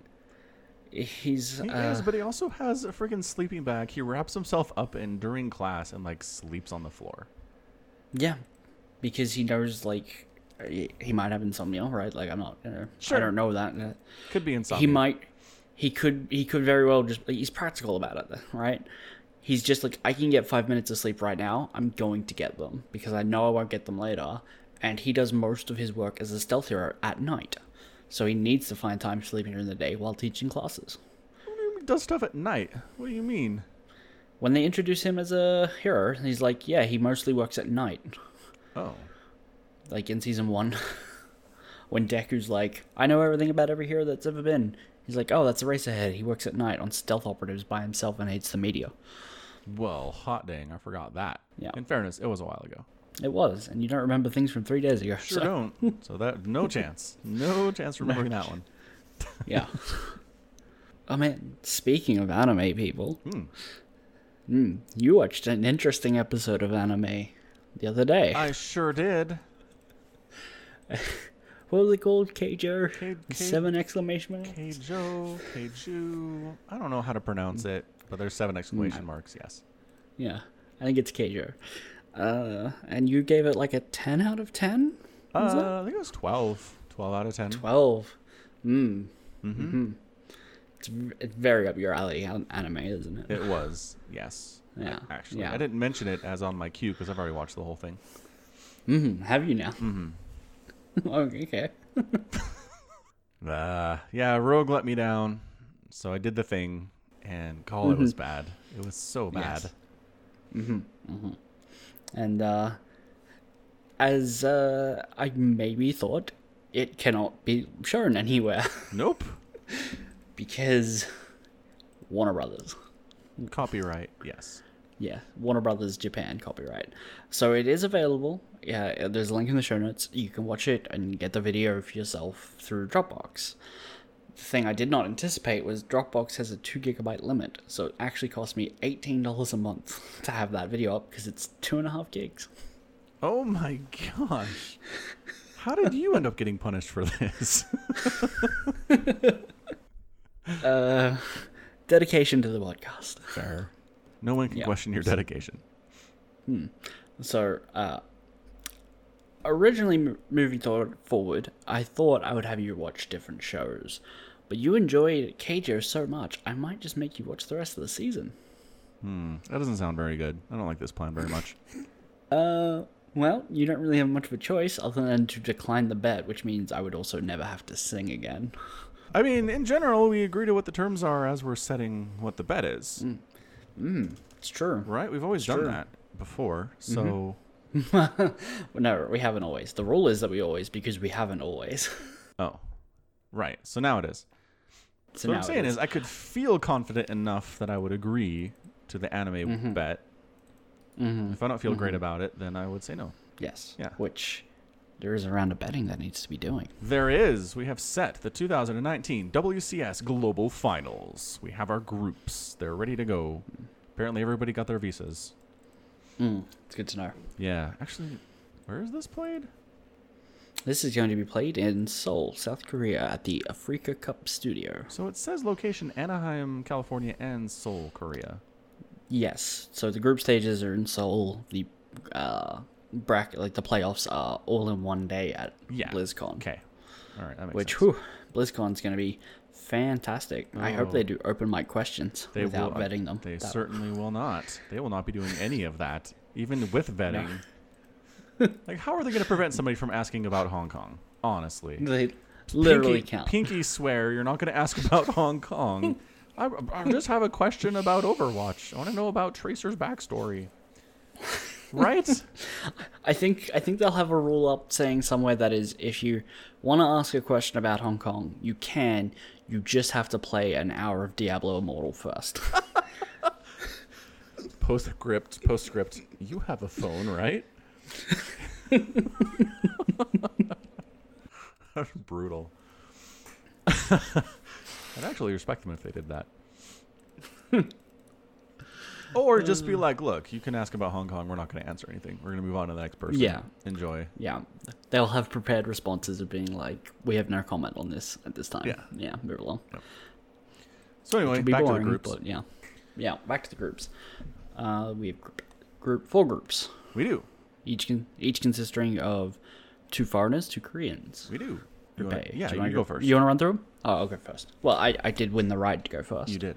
He's He uh, is, but he also has a freaking sleeping bag. He wraps himself up in during class and like sleeps on the floor. yeah, because he knows like he, he might have insomnia, right? Like I'm not, uh, Sure. I don't know that. Could be insomnia. he might he could he could very well just he's practical about it right he's just like i can get five minutes of sleep right now. I'm going to get them because i know i won't get them later. And he does most of his work as a stealth hero at night. So he needs to find time sleeping during the day while teaching classes. He does stuff at night. What do you mean? when they introduce him as a hero he's like yeah he mostly works at night. Oh, like in season one when deku's like i know everything about every hero that's ever been. He's like oh that's Eraserhead. he works at night on stealth operatives by himself and hates the media well, hot dang! I forgot that. Yeah. In fairness, it was a while ago. It was, and you don't remember things from three days ago. Sure so- don't. So that no chance. No chance remembering that one. Yeah. oh man, speaking of anime, people, mm, you watched an interesting episode of anime the other day. I sure did. what was it called? Keijo? K- K- Seven exclamation marks? Keijo, Keiju. I don't know how to pronounce it, but there's seven exclamation marks. Yes. Yeah, I think it's Keijo. Uh, and you gave it like a 10 out of 10? Was it? Uh, I think it was 12. 12 out of 10. 12. Mm. Mm-hmm. hmm It's, it's very up your alley, an- anime, isn't it? It was, yes. Yeah, Actually, yeah. I didn't mention it as on my queue because I've already watched the whole thing. Mm-hmm. Have you now? Mm-hmm. okay. Uh, yeah, Rogue let me down, so I did the thing, and call it was bad. It was so bad. Mm-hmm. Mm-hmm. And uh, as uh, I maybe thought, it cannot be shown anywhere Nope. because Warner Brothers. Copyright, yes. Yeah, Warner Brothers Japan copyright. So it is available. Yeah, there's a link in the show notes. You can watch it and get the video for yourself through Dropbox. The thing I did not anticipate was Dropbox has a 2 gigabyte limit, so it actually cost me $18 a month to have that video up because it's 2.5 gigs. Oh my gosh. How did you end up getting punished for this? Uh, dedication to the podcast. Fair. No one can Yeah. question your dedication. Hmm. So, uh, originally moving forward, I thought I would have you watch different shows, but you enjoyed Keijo so much, I might just make you watch the rest of the season. Hmm. That doesn't sound very good. I don't like this plan very much. Uh, well, you don't really have much of a choice other than to decline the bet, which means I would also never have to sing again. I mean, in general, we agree to what the terms are as we're setting what the bet is. It's true. Right? We've always done true. that before. So, Well, no, we haven't always. The rule is that we always because we haven't always. oh. Right. So now it is. So what I'm saying is. I could feel confident enough that I would agree to the anime Mm-hmm. bet. If I don't feel great about it, then I would say no. yes. Yeah. Which there is a round of betting that needs to be doing. There is. We have set the 2019 WCS Global Finals. We have our groups. They're ready to go. Apparently, everybody got their visas. Mm, it's good to know. Yeah. Actually, where is this played? This is going to be played in Seoul, South Korea, at the Afreeca Cup Studio. So it says location Anaheim, California, and Seoul, Korea. Yes. So the group stages are in Seoul. The uh, bracket, like the playoffs, are all in one day at Yeah. BlizzCon. Okay. All right. That makes Which, sense. whew, BlizzCon's going to be fantastic. I hope Oh. they do open mic questions They without will, vetting them. They That- certainly will not. They will not be doing any of that, even with vetting. Like, how are they going to prevent somebody from asking about Hong Kong? Honestly, They literally pinky, count. Pinky swear you're not going to ask about Hong Kong. I, I just have a question about Overwatch. I want to know about Tracer's backstory. right? I think I think they'll have a rule up saying somewhere that is if you want to ask a question about Hong Kong, you can. You just have to play an hour of Diablo Immortal first. Postscript, postscript. You have a phone, right? That's brutal. I'd actually respect them if they did that. or just be like, look, you can ask about Hong Kong. We're not going to answer anything. We're going to move on to the next person. Yeah. Enjoy. yeah, they'll have prepared responses of being like, "We have no comment on this at this time." Yeah. yeah, move along. So anyway, back boring, to the groups. but yeah, yeah. Back to the groups. Uh, we have group, group four groups, We do. Each con- each consisting of two foreigners, two Koreans. We do. You wanna- Okay, yeah, do you, wanna go first. You want to run through them? Oh, I'll go first. Well, I, I did win the right to go first. You did.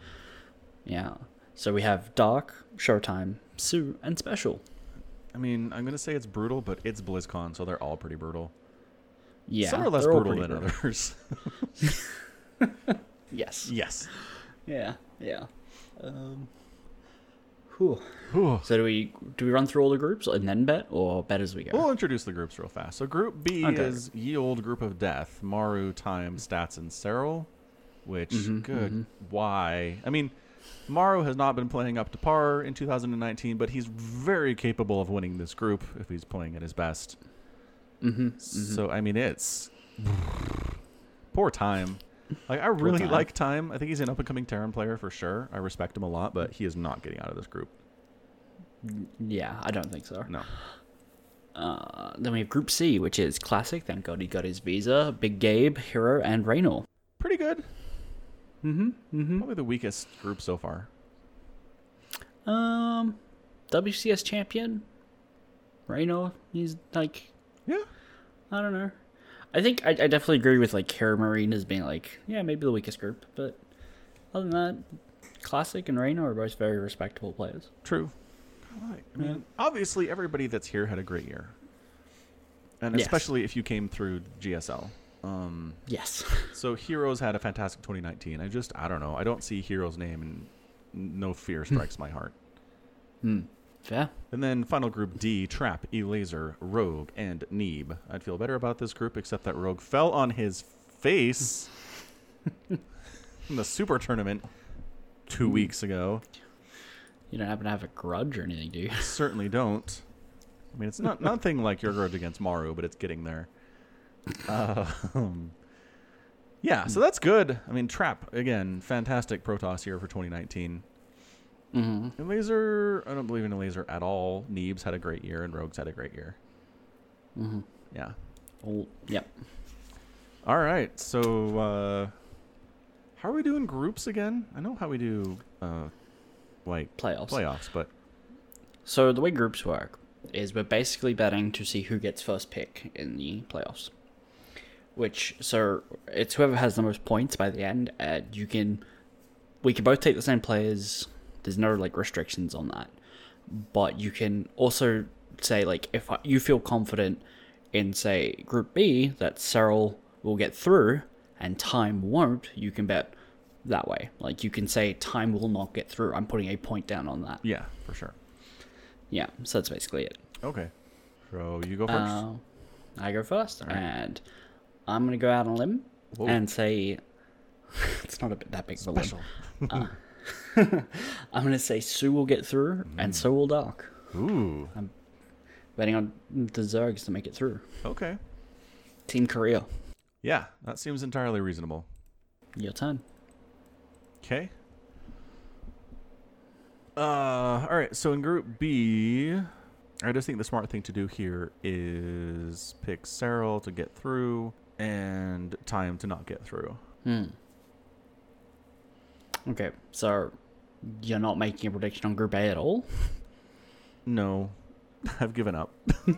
Yeah. So we have Dark, Showtime, soO, and Special. I mean, I'm going to say it's brutal, but it's BlizzCon, so they're all pretty brutal. Yeah. Some are less brutal than pretty others. Yes. yes. Yeah. Yeah. Um. So do we do we run through all the groups and then bet or bet as we go? We'll introduce the groups real fast. So Group B Okay. is Ye Old Group of Death, Maru, Time, Stats, and Serral. Which, Mm-hmm, good, why? I mean, Maru has not been playing up to par in 2019, but he's very capable of winning this group if he's playing at his best. Mm-hmm. So I mean, it's poor Time. Like I really Time. like Time. I think he's an up and coming Terran player for sure. I respect him a lot, but he is not getting out of this group. Yeah, I don't think so. No. Uh, then we have Group C, which is Classic. Thank God he got his visa. Big Gabe, Hero, and Reynor. Pretty good. Mm-hmm. Mm-hmm. Probably the weakest group so far. Um, WCS champion. Reynor. He's like Yeah. I don't know. I think I, I definitely agree with like Hero Marine as being like yeah maybe the weakest group, but other than that, Classic and Reynor are both very respectable players. True. I mean, obviously, everybody that's here had a great year, and Yes. especially if you came through GSL. Um, Yes. so Heroes had a fantastic 2019. I just, I don't know. I don't see Heroes' name, and no fear strikes my heart. Fair. And then final group D: Trap, Elazer, Rogue, and Neeb. I'd feel better about this group, except that Rogue fell on his face in the Super Tournament two weeks ago. You don't happen to have a grudge or anything, do you? Certainly don't. I mean, it's not nothing like your grudge against Maru, but it's getting there. Um, yeah, so that's good. I mean, Trap again, fantastic Protoss here for 2019. Mm-hmm. And Laser, I don't believe in a Laser at all. Neebs had a great year, and Rogues had a great year. Mm-hmm. Yeah. Oh, yep. All right. So, uh, how are we doing groups again? I know how we do, uh, like Playoffs. playoffs, but So the way groups work is we're basically betting to see who gets first pick in the playoffs. Which so it's whoever has the most points by the end, and you can we can both take the same players. There's no like restrictions on that, but you can also say like if you feel confident in say Group B that Serral will get through and Time won't, you can bet that way. Like you can say Time will not get through. I'm putting a point down on that. yeah, for sure. Yeah, so that's basically it. Okay. So you go first. Uh, I go first, right. and I'm gonna go out on a limb Whoa. and say it's not a bit that big of a limb. Special. I'm gonna say soO will get through, Mm. and so will Dark. Ooh. I'm betting on the Zergs to make it through. Okay. Team Korea, Yeah, that seems entirely reasonable. your turn. Okay. Uh, all right. So in Group B, I just think the smart thing to do here is pick Serral to get through and Time to not get through. Hmm. Okay, so you're not making a prediction on Group A at all. No, I've given up.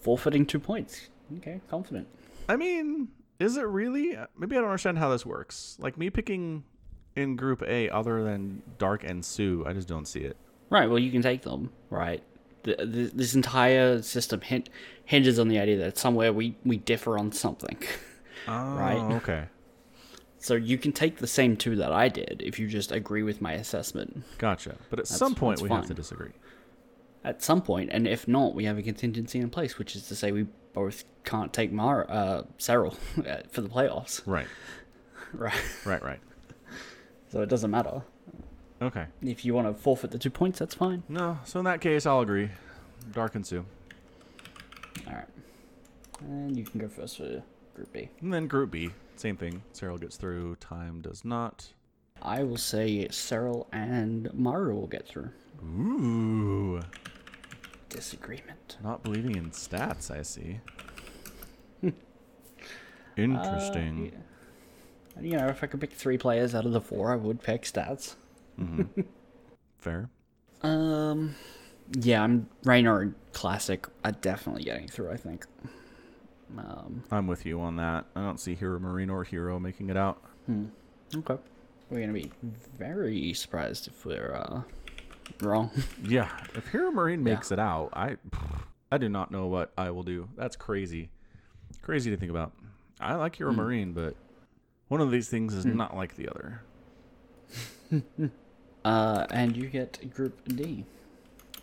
Forfeiting two points. Okay, confident. I mean, is it really? Maybe I don't understand how this works. Like me picking in Group A, other than Dark and soO, I just don't see it. Right. Well, you can take them. Right. The, the, this entire system hinges on the idea that somewhere we we differ on something. Oh, Right. Okay. So you can take the same two that I did if you just agree with my assessment. Gotcha. But at That's- some point, we have to disagree. at some point, and if not, we have a contingency in place, which is to say we both can't take Mar uh, Serral for the playoffs, Right. right? Right. Right. So it doesn't matter. Okay. If you want to forfeit the two points, that's fine. No. So in that case, I'll agree. Dark and soO. All right, and you can go first for Group B. And then Group B, same thing. Serral gets through. Time does not. I will say Serral and Maru will get through. Ooh. Disagreement. Not believing in stats, I see. Interesting. Uh, yeah. You know, if I could pick three players out of the four, I would pick stats. Mm-hmm. Fair. Um, yeah, I'm Reynor Classic. are definitely getting through. I think. Um, I'm with you on that. I don't see Hero Marine or Hero making it out. okay. We're gonna be very surprised if we're uh, wrong. Yeah, if Hero Marine Yeah. makes it out, I I do not know what I will do. That's crazy. Crazy to think about. I like Hero Marine, but one of these things is not like the other. uh, and you get Group D.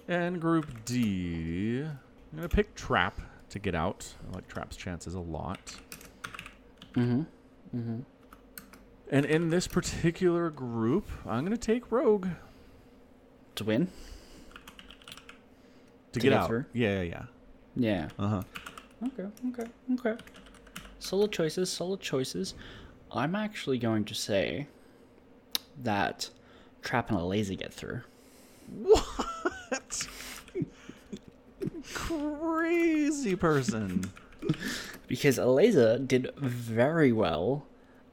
And Group D, I'm going to pick Trap to get out. I like Trap's chances a lot. Mm-hmm. Mm-hmm. And in this particular group, I'm going to take Rogue To win. to, To get, get out. through? Yeah, yeah. Yeah. Uh huh. Okay, okay, okay. Solid choices, solid choices. I'm actually going to say that Trap and Elazer get through. What? Crazy person. Because Elazer did very well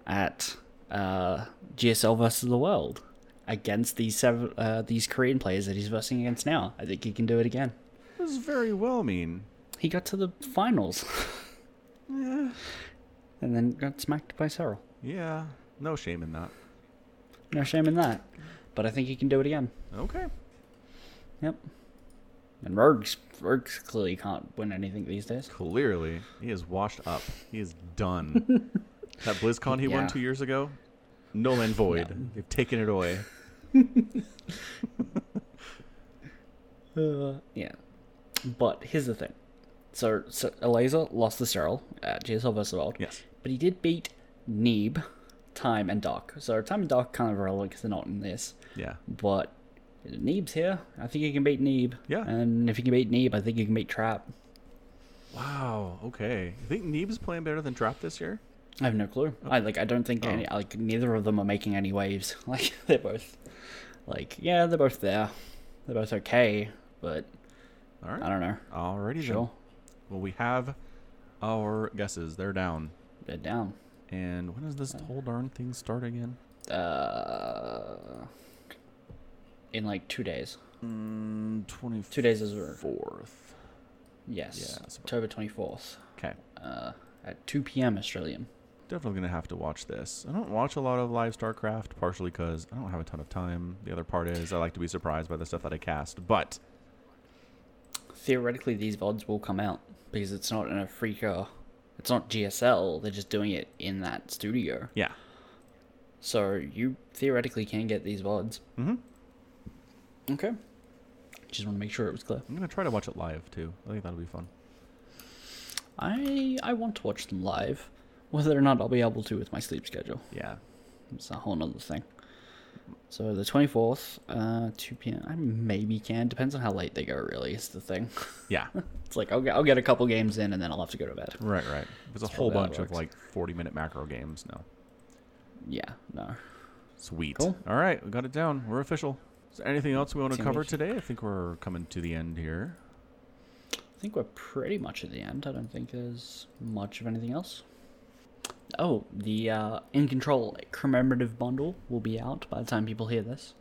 at uh, GSL versus the world against these seven, uh, these Korean players that he's versing against now. I think he can do it again. This is very well mean. He got to the finals Yeah. and then got smacked by Serral. Yeah. No shame in that. No shame in that. But I think he can do it again. Okay. Yep. And Rogues, Rogues clearly can't win anything these days. Clearly, he is washed up. He is done. that BlizzCon he Yeah. won two years ago, null and void. They've taken it away. Uh, yeah. But here's the thing. So, so Elazer lost to Serral at GSL vs. World. Yes. But he did beat Neeb, Time, and Doc. So Time and Doc kind of irrelevant because they're not in this. Yeah. But Neeb's here. I think he can beat Neeb. Yeah. And if he can beat Neeb, I think he can beat Trap. Wow. Okay. You think Neeb's playing better than Trap this year? I have no clue. I like. I don't think any. Like neither of them are making any waves. Like they're both. Like yeah, they're both there. They're both okay, but All right. I don't know. Alrighty Sure. then. Well, we have our guesses. They're down. They're down. And when does this whole darn thing start again? Uh, in like two days. Mm, 24th. Two days is. Fourth. Yes. Yeah, October twenty fourth. Okay. Uh, at two p.m. Australian. Definitely gonna have to watch this. I don't watch a lot of live StarCraft, partially because I don't have a ton of time. The other part is I like to be surprised by the stuff that I cast. But Theoretically, these VODs will come out because it's not in a freaker. It's not GSL. They're just doing it in that studio. yeah, So you theoretically can get these VODs. mm-hmm. Okay. Just want to make sure it was clear. I'm gonna try to watch it live too. I think that'll be fun. I I want to watch them live. Whether or not I'll be able to with my sleep schedule. Yeah. It's a whole other thing. So the 24th, uh, 2 p.m. I maybe can. Depends on how late they go, really, is the thing. Yeah. It's like, I'll get, I'll get a couple games in and then I'll have to go to bed. right. Right. There's a whole probably how it bunch of like 40 minute macro games now. Yeah, no. Sweet. Cool. All right, we got it down. We're official. Is there anything else we want to cover today? I think we're coming to the end here. I think we're pretty much at the end. I don't think there's much of anything else. Oh, the uh, In Control commemorative bundle will be out by the time people hear this.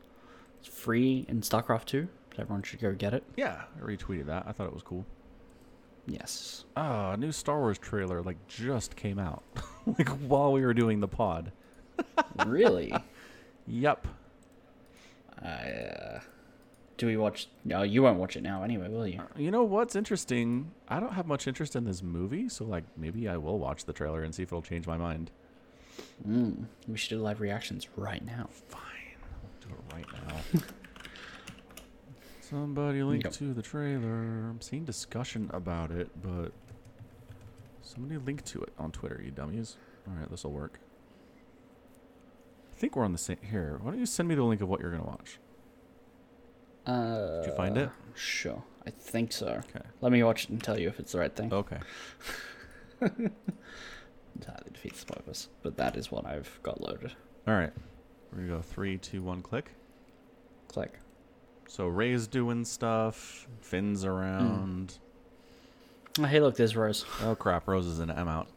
It's free in StarCraft 2, so everyone should go get it. Yeah, I retweeted that. I thought it was cool. Yes. Ah, a new Star Wars trailer like just came out, like while we were doing the pod. really? Yep. Uh, do we watch? No, you won't watch it now anyway, will you? You know what's interesting? I don't have much interest in this movie, so like maybe I will watch the trailer and see if it'll change my mind. Mm, we should do live reactions right now. Fine, I'll do it right now. Somebody link to the trailer. I'm seeing discussion about it, but somebody link to it on Twitter, you dummies. All right, this will work. I think we're on the same. Here, why don't you send me the link of what you're gonna watch? Uh, Did you find it? Sure, I think so. Okay. Let me watch it and tell you if it's the right thing. Okay. Entirely defeats the purpose. But that is what I've got loaded. All right. We're gonna go three, two, one, click. Click. So Rey's doing stuff. Finn's around. Oh, hey, look, there's Rose. Oh crap, Rose is in. I'm out.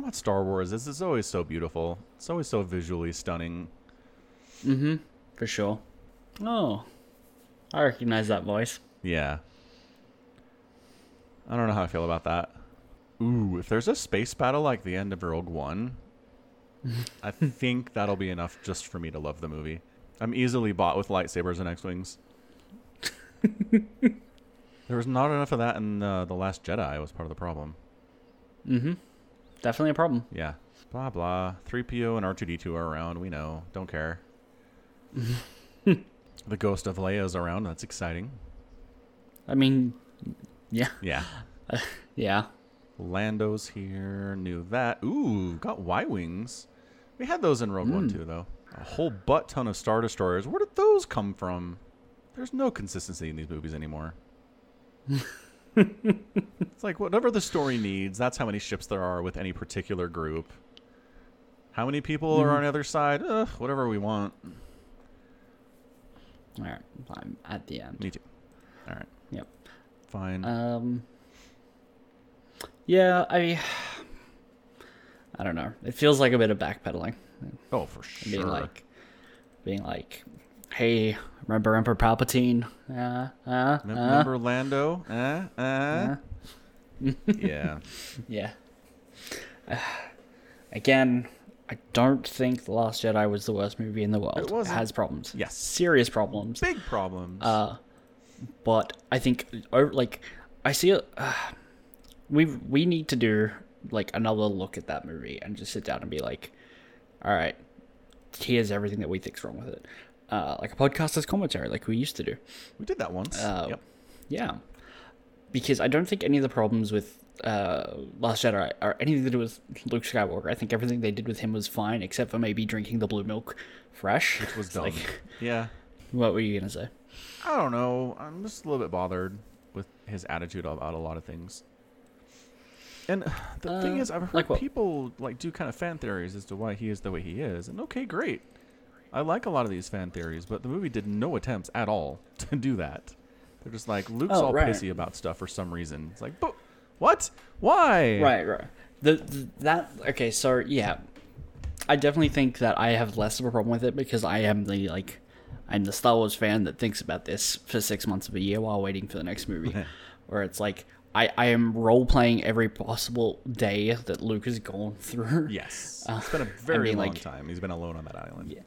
Thing about Star Wars is it's always so beautiful. It's always so visually stunning. Mm-hmm. For sure. Oh, I recognize that voice. Yeah. I don't know how I feel about that. Ooh, if there's a space battle like the end of Rogue One, I think that'll be enough just for me to love the movie. I'm easily bought with lightsabers and X-wings. there was not enough of that in uh, the Last Jedi. Was part of the problem. Mm-hmm. Definitely a problem. Yeah. Blah blah. 3PO and R2D2 are around. We know. Don't care. the ghost of Leia is around. That's exciting. I mean, yeah, Yeah. yeah. Lando's here. Knew that. Ooh, got Y wings. We had those in Rogue One Mm. too, though. A whole butt ton of star destroyers. Where did those come from? There's no consistency in these movies anymore. it's like whatever the story needs. That's how many ships there are with any particular group. How many people are on the other side? Ugh, whatever we want. All right, I'm at the end. Me too. All right, Yep. fine. Um. Yeah, I. I don't know. It feels like a bit of backpedaling. oh, for sure. Being like, being like, hey, remember Emperor Palpatine? Uh, uh, uh, Remember Lando? Uh, uh. uh. yeah. Yeah. again, I don't think The Last Jedi was the worst movie in the world. It wasn't. has problems. Yes. Serious problems. Big problems. Uh, but I think, like, I see it. Uh, we we need to do like another look at that movie and just sit down and be like, all right, here's everything that we think's wrong with it. Uh, like a podcast as commentary, like we used to do. we did that once. Uh, yep. Yeah, because I don't think any of the problems with uh, Last Jedi are anything to do with Luke Skywalker. I think everything they did with him was fine, except for maybe drinking the blue milk fresh. Which was dumb. like, yeah. what were you gonna say? I don't know. I'm just a little bit bothered with his attitude about a lot of things. And the thing Uh, is, I've heard like people like do kind of fan theories as to why he is the way he is. And okay, great. I like a lot of these fan theories, but the movie did no attempts at all to do that. They're just like Luke's Oh, all right. pissy about stuff for some reason. It's like, but what? Why? Right, right. The, the that okay. So yeah, I definitely think that I have less of a problem with it because I am the like, I'm the Star Wars fan that thinks about this for six months of a year while waiting for the next movie, where it's like I I am role playing every possible day that Luke has gone through. Yes. Uh, it's been a very long like- time. He's been alone on that island. Yeah.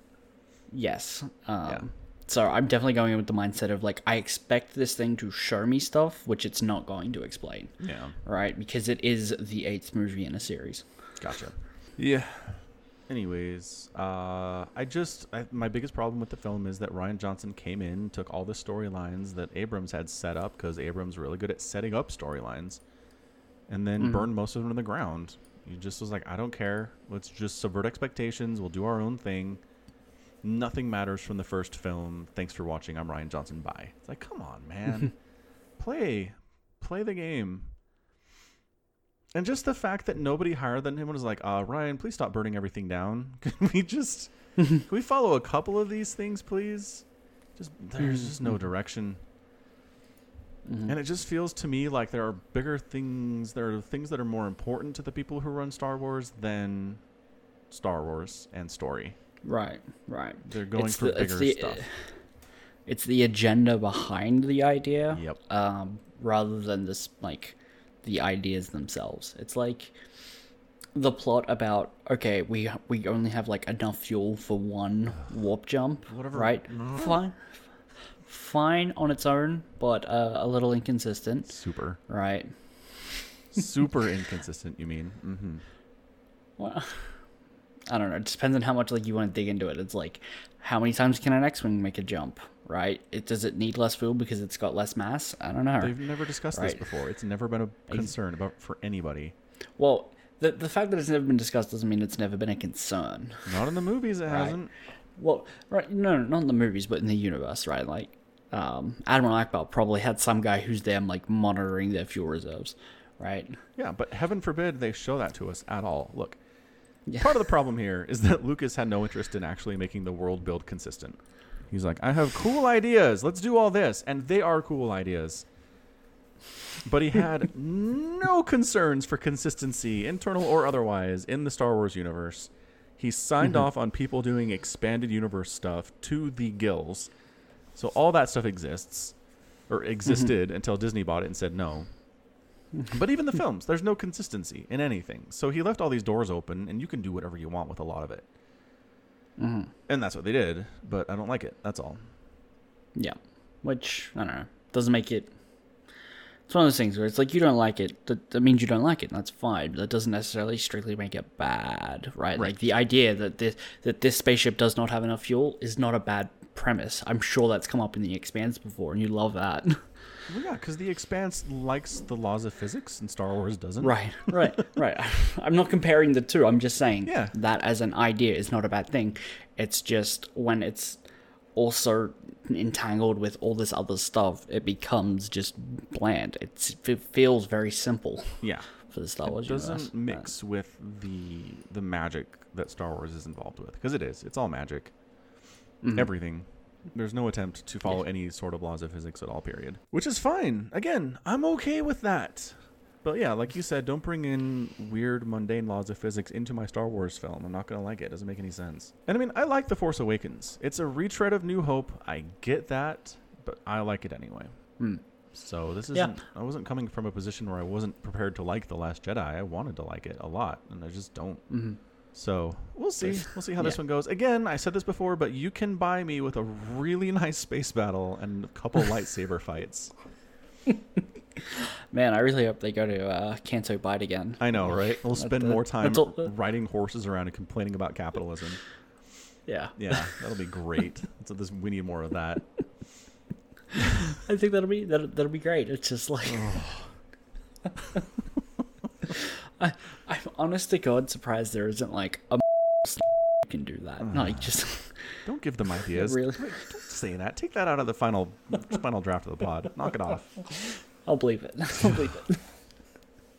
Yes. Um, Yeah. So I'm definitely going in with the mindset of like I expect this thing to show me stuff which it's not going to explain. Yeah. Right? Because it is the eighth movie in a series. Gotcha. Yeah. Anyways, uh, I just I, my biggest problem with the film is that Rian Johnson came in, took all the storylines that Abrams had set up because Abrams is really good at setting up storylines, and then burned most of them to the ground. He just was like, I don't care. Let's just subvert expectations. We'll do our own thing. Nothing matters from the first film. Thanks for watching. I'm Rian Johnson. Bye. It's like, come on, man. play, play the game. And just the fact that nobody higher than him was like, uh, Ryan, please stop burning everything down. Can we just can we follow a couple of these things, please? Just there's just no direction. Mm-hmm. And it just feels to me like there are bigger things there are things that are more important to the people who run Star Wars than Star Wars and story. Right, right. They're going It's for the- it's bigger the- stuff. It's the agenda behind the idea. Yep. Um, rather than this like the ideas themselves. It's like the plot about okay, we we only have like enough fuel for one warp jump. Whatever. Right. Fine. Fine on its own, but uh, a little inconsistent. Super. Right. Super inconsistent, you mean? Mm-hmm. Well, I don't know. It depends on how much like you want to dig into it. It's like, how many times can an X-wing make a jump? right? It does it need less fuel because it's got less mass? I don't know. They've never discussed this before. It's never been a concern about for anybody. Well, the the fact that it's never been discussed doesn't mean it's never been a concern. Not in the movies, it Right. hasn't. Well, right, no, not in the movies, but in the universe, right? Like, um, Admiral Ackbar probably had some guy who's there, like, monitoring their fuel reserves, right? Yeah, but heaven forbid they show that to us at all. Look, Yeah. part of the problem here is that Lucas had no interest in actually making the world build consistent. He's like, I have cool ideas. Let's do all this. And they are cool ideas. But he had no concerns for consistency, internal or otherwise, in the Star Wars universe. He signed mm-hmm. off on people doing expanded universe stuff to the gills. So all that stuff exists, or mm-hmm. existed until Disney bought it and said no. But even the films, there's no consistency in anything. So he left all these doors open, and you can do whatever you want with a lot of it. Mm-hmm. And that's what they did, but I don't like it. That's all. Yeah. Which, I don't know, doesn't make it. It's one of those things where it's like you don't like it, that, that means you don't like it, and that's fine. That doesn't necessarily strictly make it bad, right? Like the idea that this that this spaceship does not have enough fuel is not a bad premise. I'm sure that's come up in the Expanse before, and you love that. Well, yeah, because the Expanse likes the laws of physics, and Star Wars doesn't. Right, right, right. I'm not comparing the two. I'm just saying Yeah. that as an idea is not a bad thing. It's just when it's also entangled with all this other stuff, it becomes just bland. It's, it feels very simple Yeah. for the Star Wars It doesn't universe. mix with the the magic that Star Wars is involved with, because it is. It's all magic. Mm-hmm. Everything. There's no attempt to follow any sort of laws of physics at all. Period. Which is fine. Again, I'm okay with that. But yeah, like you said, don't bring in weird, mundane laws of physics into my Star Wars film. I'm not gonna like it. It doesn't make any sense. And I mean, I like The Force Awakens. It's a retread of New Hope. I get that, but I like it anyway. Hmm. So this isn't. I wasn't coming from a position where I wasn't prepared to like The Last Jedi. I wanted to like it a lot, and I just don't. Mhm. So we'll see. We'll see how this one goes. Again, I said this before, but you can buy me with a really nice space battle and a couple lightsaber fights. Man, I really hope they go to uh, Canto Bight again. I know, right? We'll spend more time all- riding horses around and complaining about capitalism. Yeah. Yeah, that'll be great. so this we need more of that. I think that'll be that'll, that'll be great. It's just like I I'm honest to God surprised there isn't like a can do that. Like just Don't give them ideas. Really? Don't say that. Take that out of the final final draft of the pod. Knock it off. I'll believe it. I'll believe it.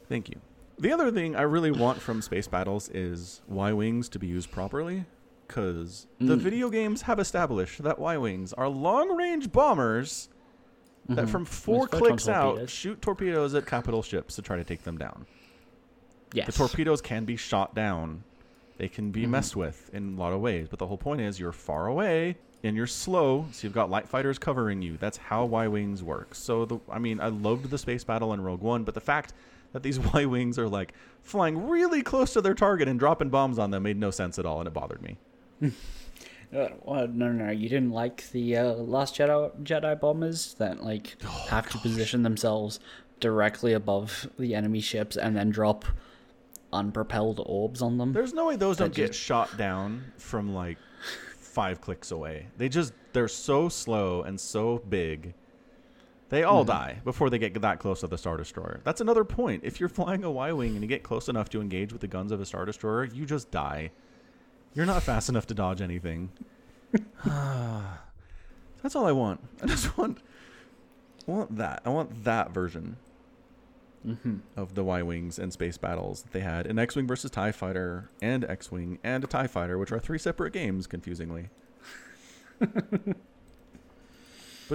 Thank you. The other thing I really want from space battles is Y wings to be used properly, because the Mm. video games have established that Y wings are long range bombers that Mhm. from four clicks out torpedoes. shoot torpedoes at capital ships to try to take them down. Yes. The torpedoes can be shot down. They can be Mhm. messed with in a lot of ways, but the whole point is you're far away and you're slow, so you've got light fighters covering you. That's how Y wings work. So the I mean, I loved the space battle in Rogue One, but the fact that these Y wings are like flying really close to their target and dropping bombs on them made no sense at all, and it bothered me. Uh, well, no, no, no. You didn't like the uh, Last Jedi Jedi bombers that like Oh, have to position themselves directly above the enemy ships and then drop unpropelled orbs on them. There's no way those don't That get shot down from like five clicks away. They just they're so slow and so big. They all Mm-hmm. die before they get that close to the Star Destroyer. That's another point. If you're flying a Y Wing and you get close enough to engage with the guns of a Star Destroyer, you just die. You're not fast enough to dodge anything. That's all I want. I just want I want that. I want that version hmm of the Y Wings and space battles that they had in X Wing versus TIE Fighter and X Wing and a TIE Fighter, which are three separate games, confusingly. but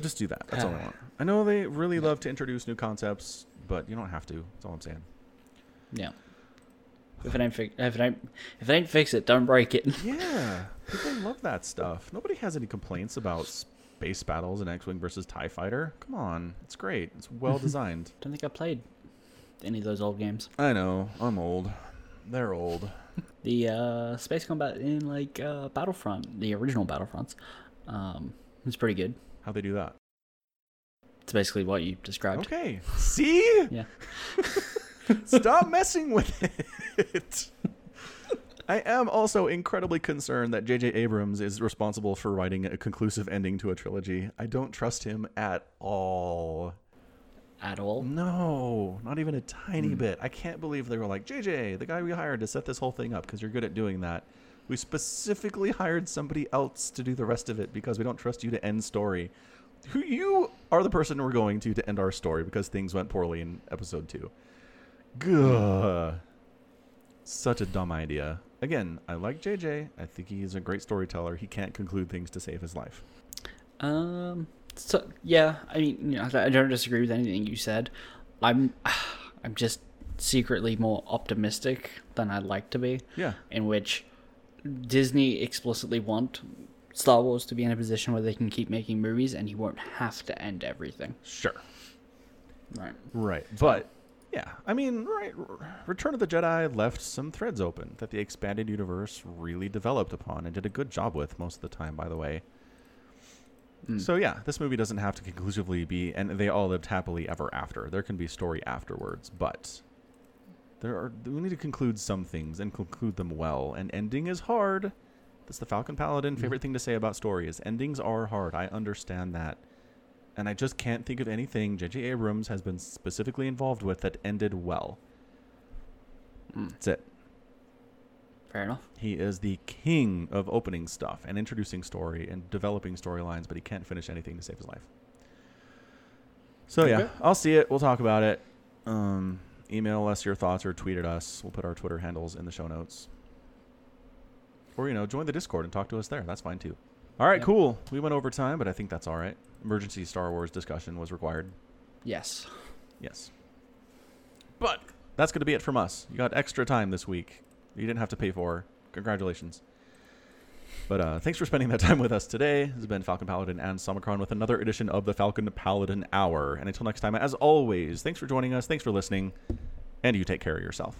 just do that. That's all I want. I know they really love to introduce new concepts, but you don't have to. That's all I'm saying. Yeah. If it ain't fi- if it ain't if it ain't fix it, don't break it. Yeah, people love that stuff. Nobody has any complaints about space battles in X Wing versus TIE Fighter. Come on, it's great. It's well designed. Don't think I played any of those old games. I know. I'm old. They're old. The uh, space combat in like uh, Battlefront, the original Battlefronts, um, was pretty good. How they do that? It's basically what you described. Okay. See? Yeah. Stop messing with it. I am also incredibly concerned that J.J. Abrams is responsible for writing a conclusive ending to a trilogy. I don't trust him at all. At all. No, not even a tiny bit. I can't believe they were like, JJ, the guy we hired to set this whole thing up because you're good at doing that. We specifically hired somebody else to do the rest of it because we don't trust you to end story. Who you are the person we're going to to end our story because things went poorly in episode two. Gah. Such a dumb idea. Again, I like JJ. I think he's a great storyteller. He can't conclude things to save his life. Um. So yeah, I mean, you know, I don't disagree with anything you said. I'm, I'm just secretly more optimistic than I'd like to be. Yeah. In which Disney explicitly want Star Wars to be in a position where they can keep making movies, and you won't have to end everything. Sure. Right. Right. But yeah, I mean, right. Return of the Jedi left some threads open that the expanded universe really developed upon and did a good job with most of the time, by the way. Hmm. So yeah, this movie doesn't have to conclusively be, and they all lived happily ever after. There can be story afterwards, but there are we need to conclude some things and conclude them well. And ending is hard. That's the Falcon Paladin hmm. favorite thing to say about story is endings are hard. I understand that. And I just can't think of anything J.J. Abrams has been specifically involved with that ended well. Hmm. That's it. Fair enough. He is the king of opening stuff and introducing story and developing storylines, but he can't finish anything to save his life. So yeah, I'll see it. We'll talk about it. Um, email us your thoughts or tweet at us. We'll put our Twitter handles in the show notes. Or you know, join the Discord and talk to us there. That's fine too. All right, Yep. cool. We went over time, but I think that's all right. Emergency Star Wars discussion was required. Yes. Yes. But that's going to be it from us. You got extra time this week. You didn't have to pay for. Congratulations. But uh, thanks for spending that time with us today. This has been Falcon Paladin and Somicron with another edition of the Falcon Paladin Hour. And until next time, as always, thanks for joining us. Thanks for listening. And you take care of yourself.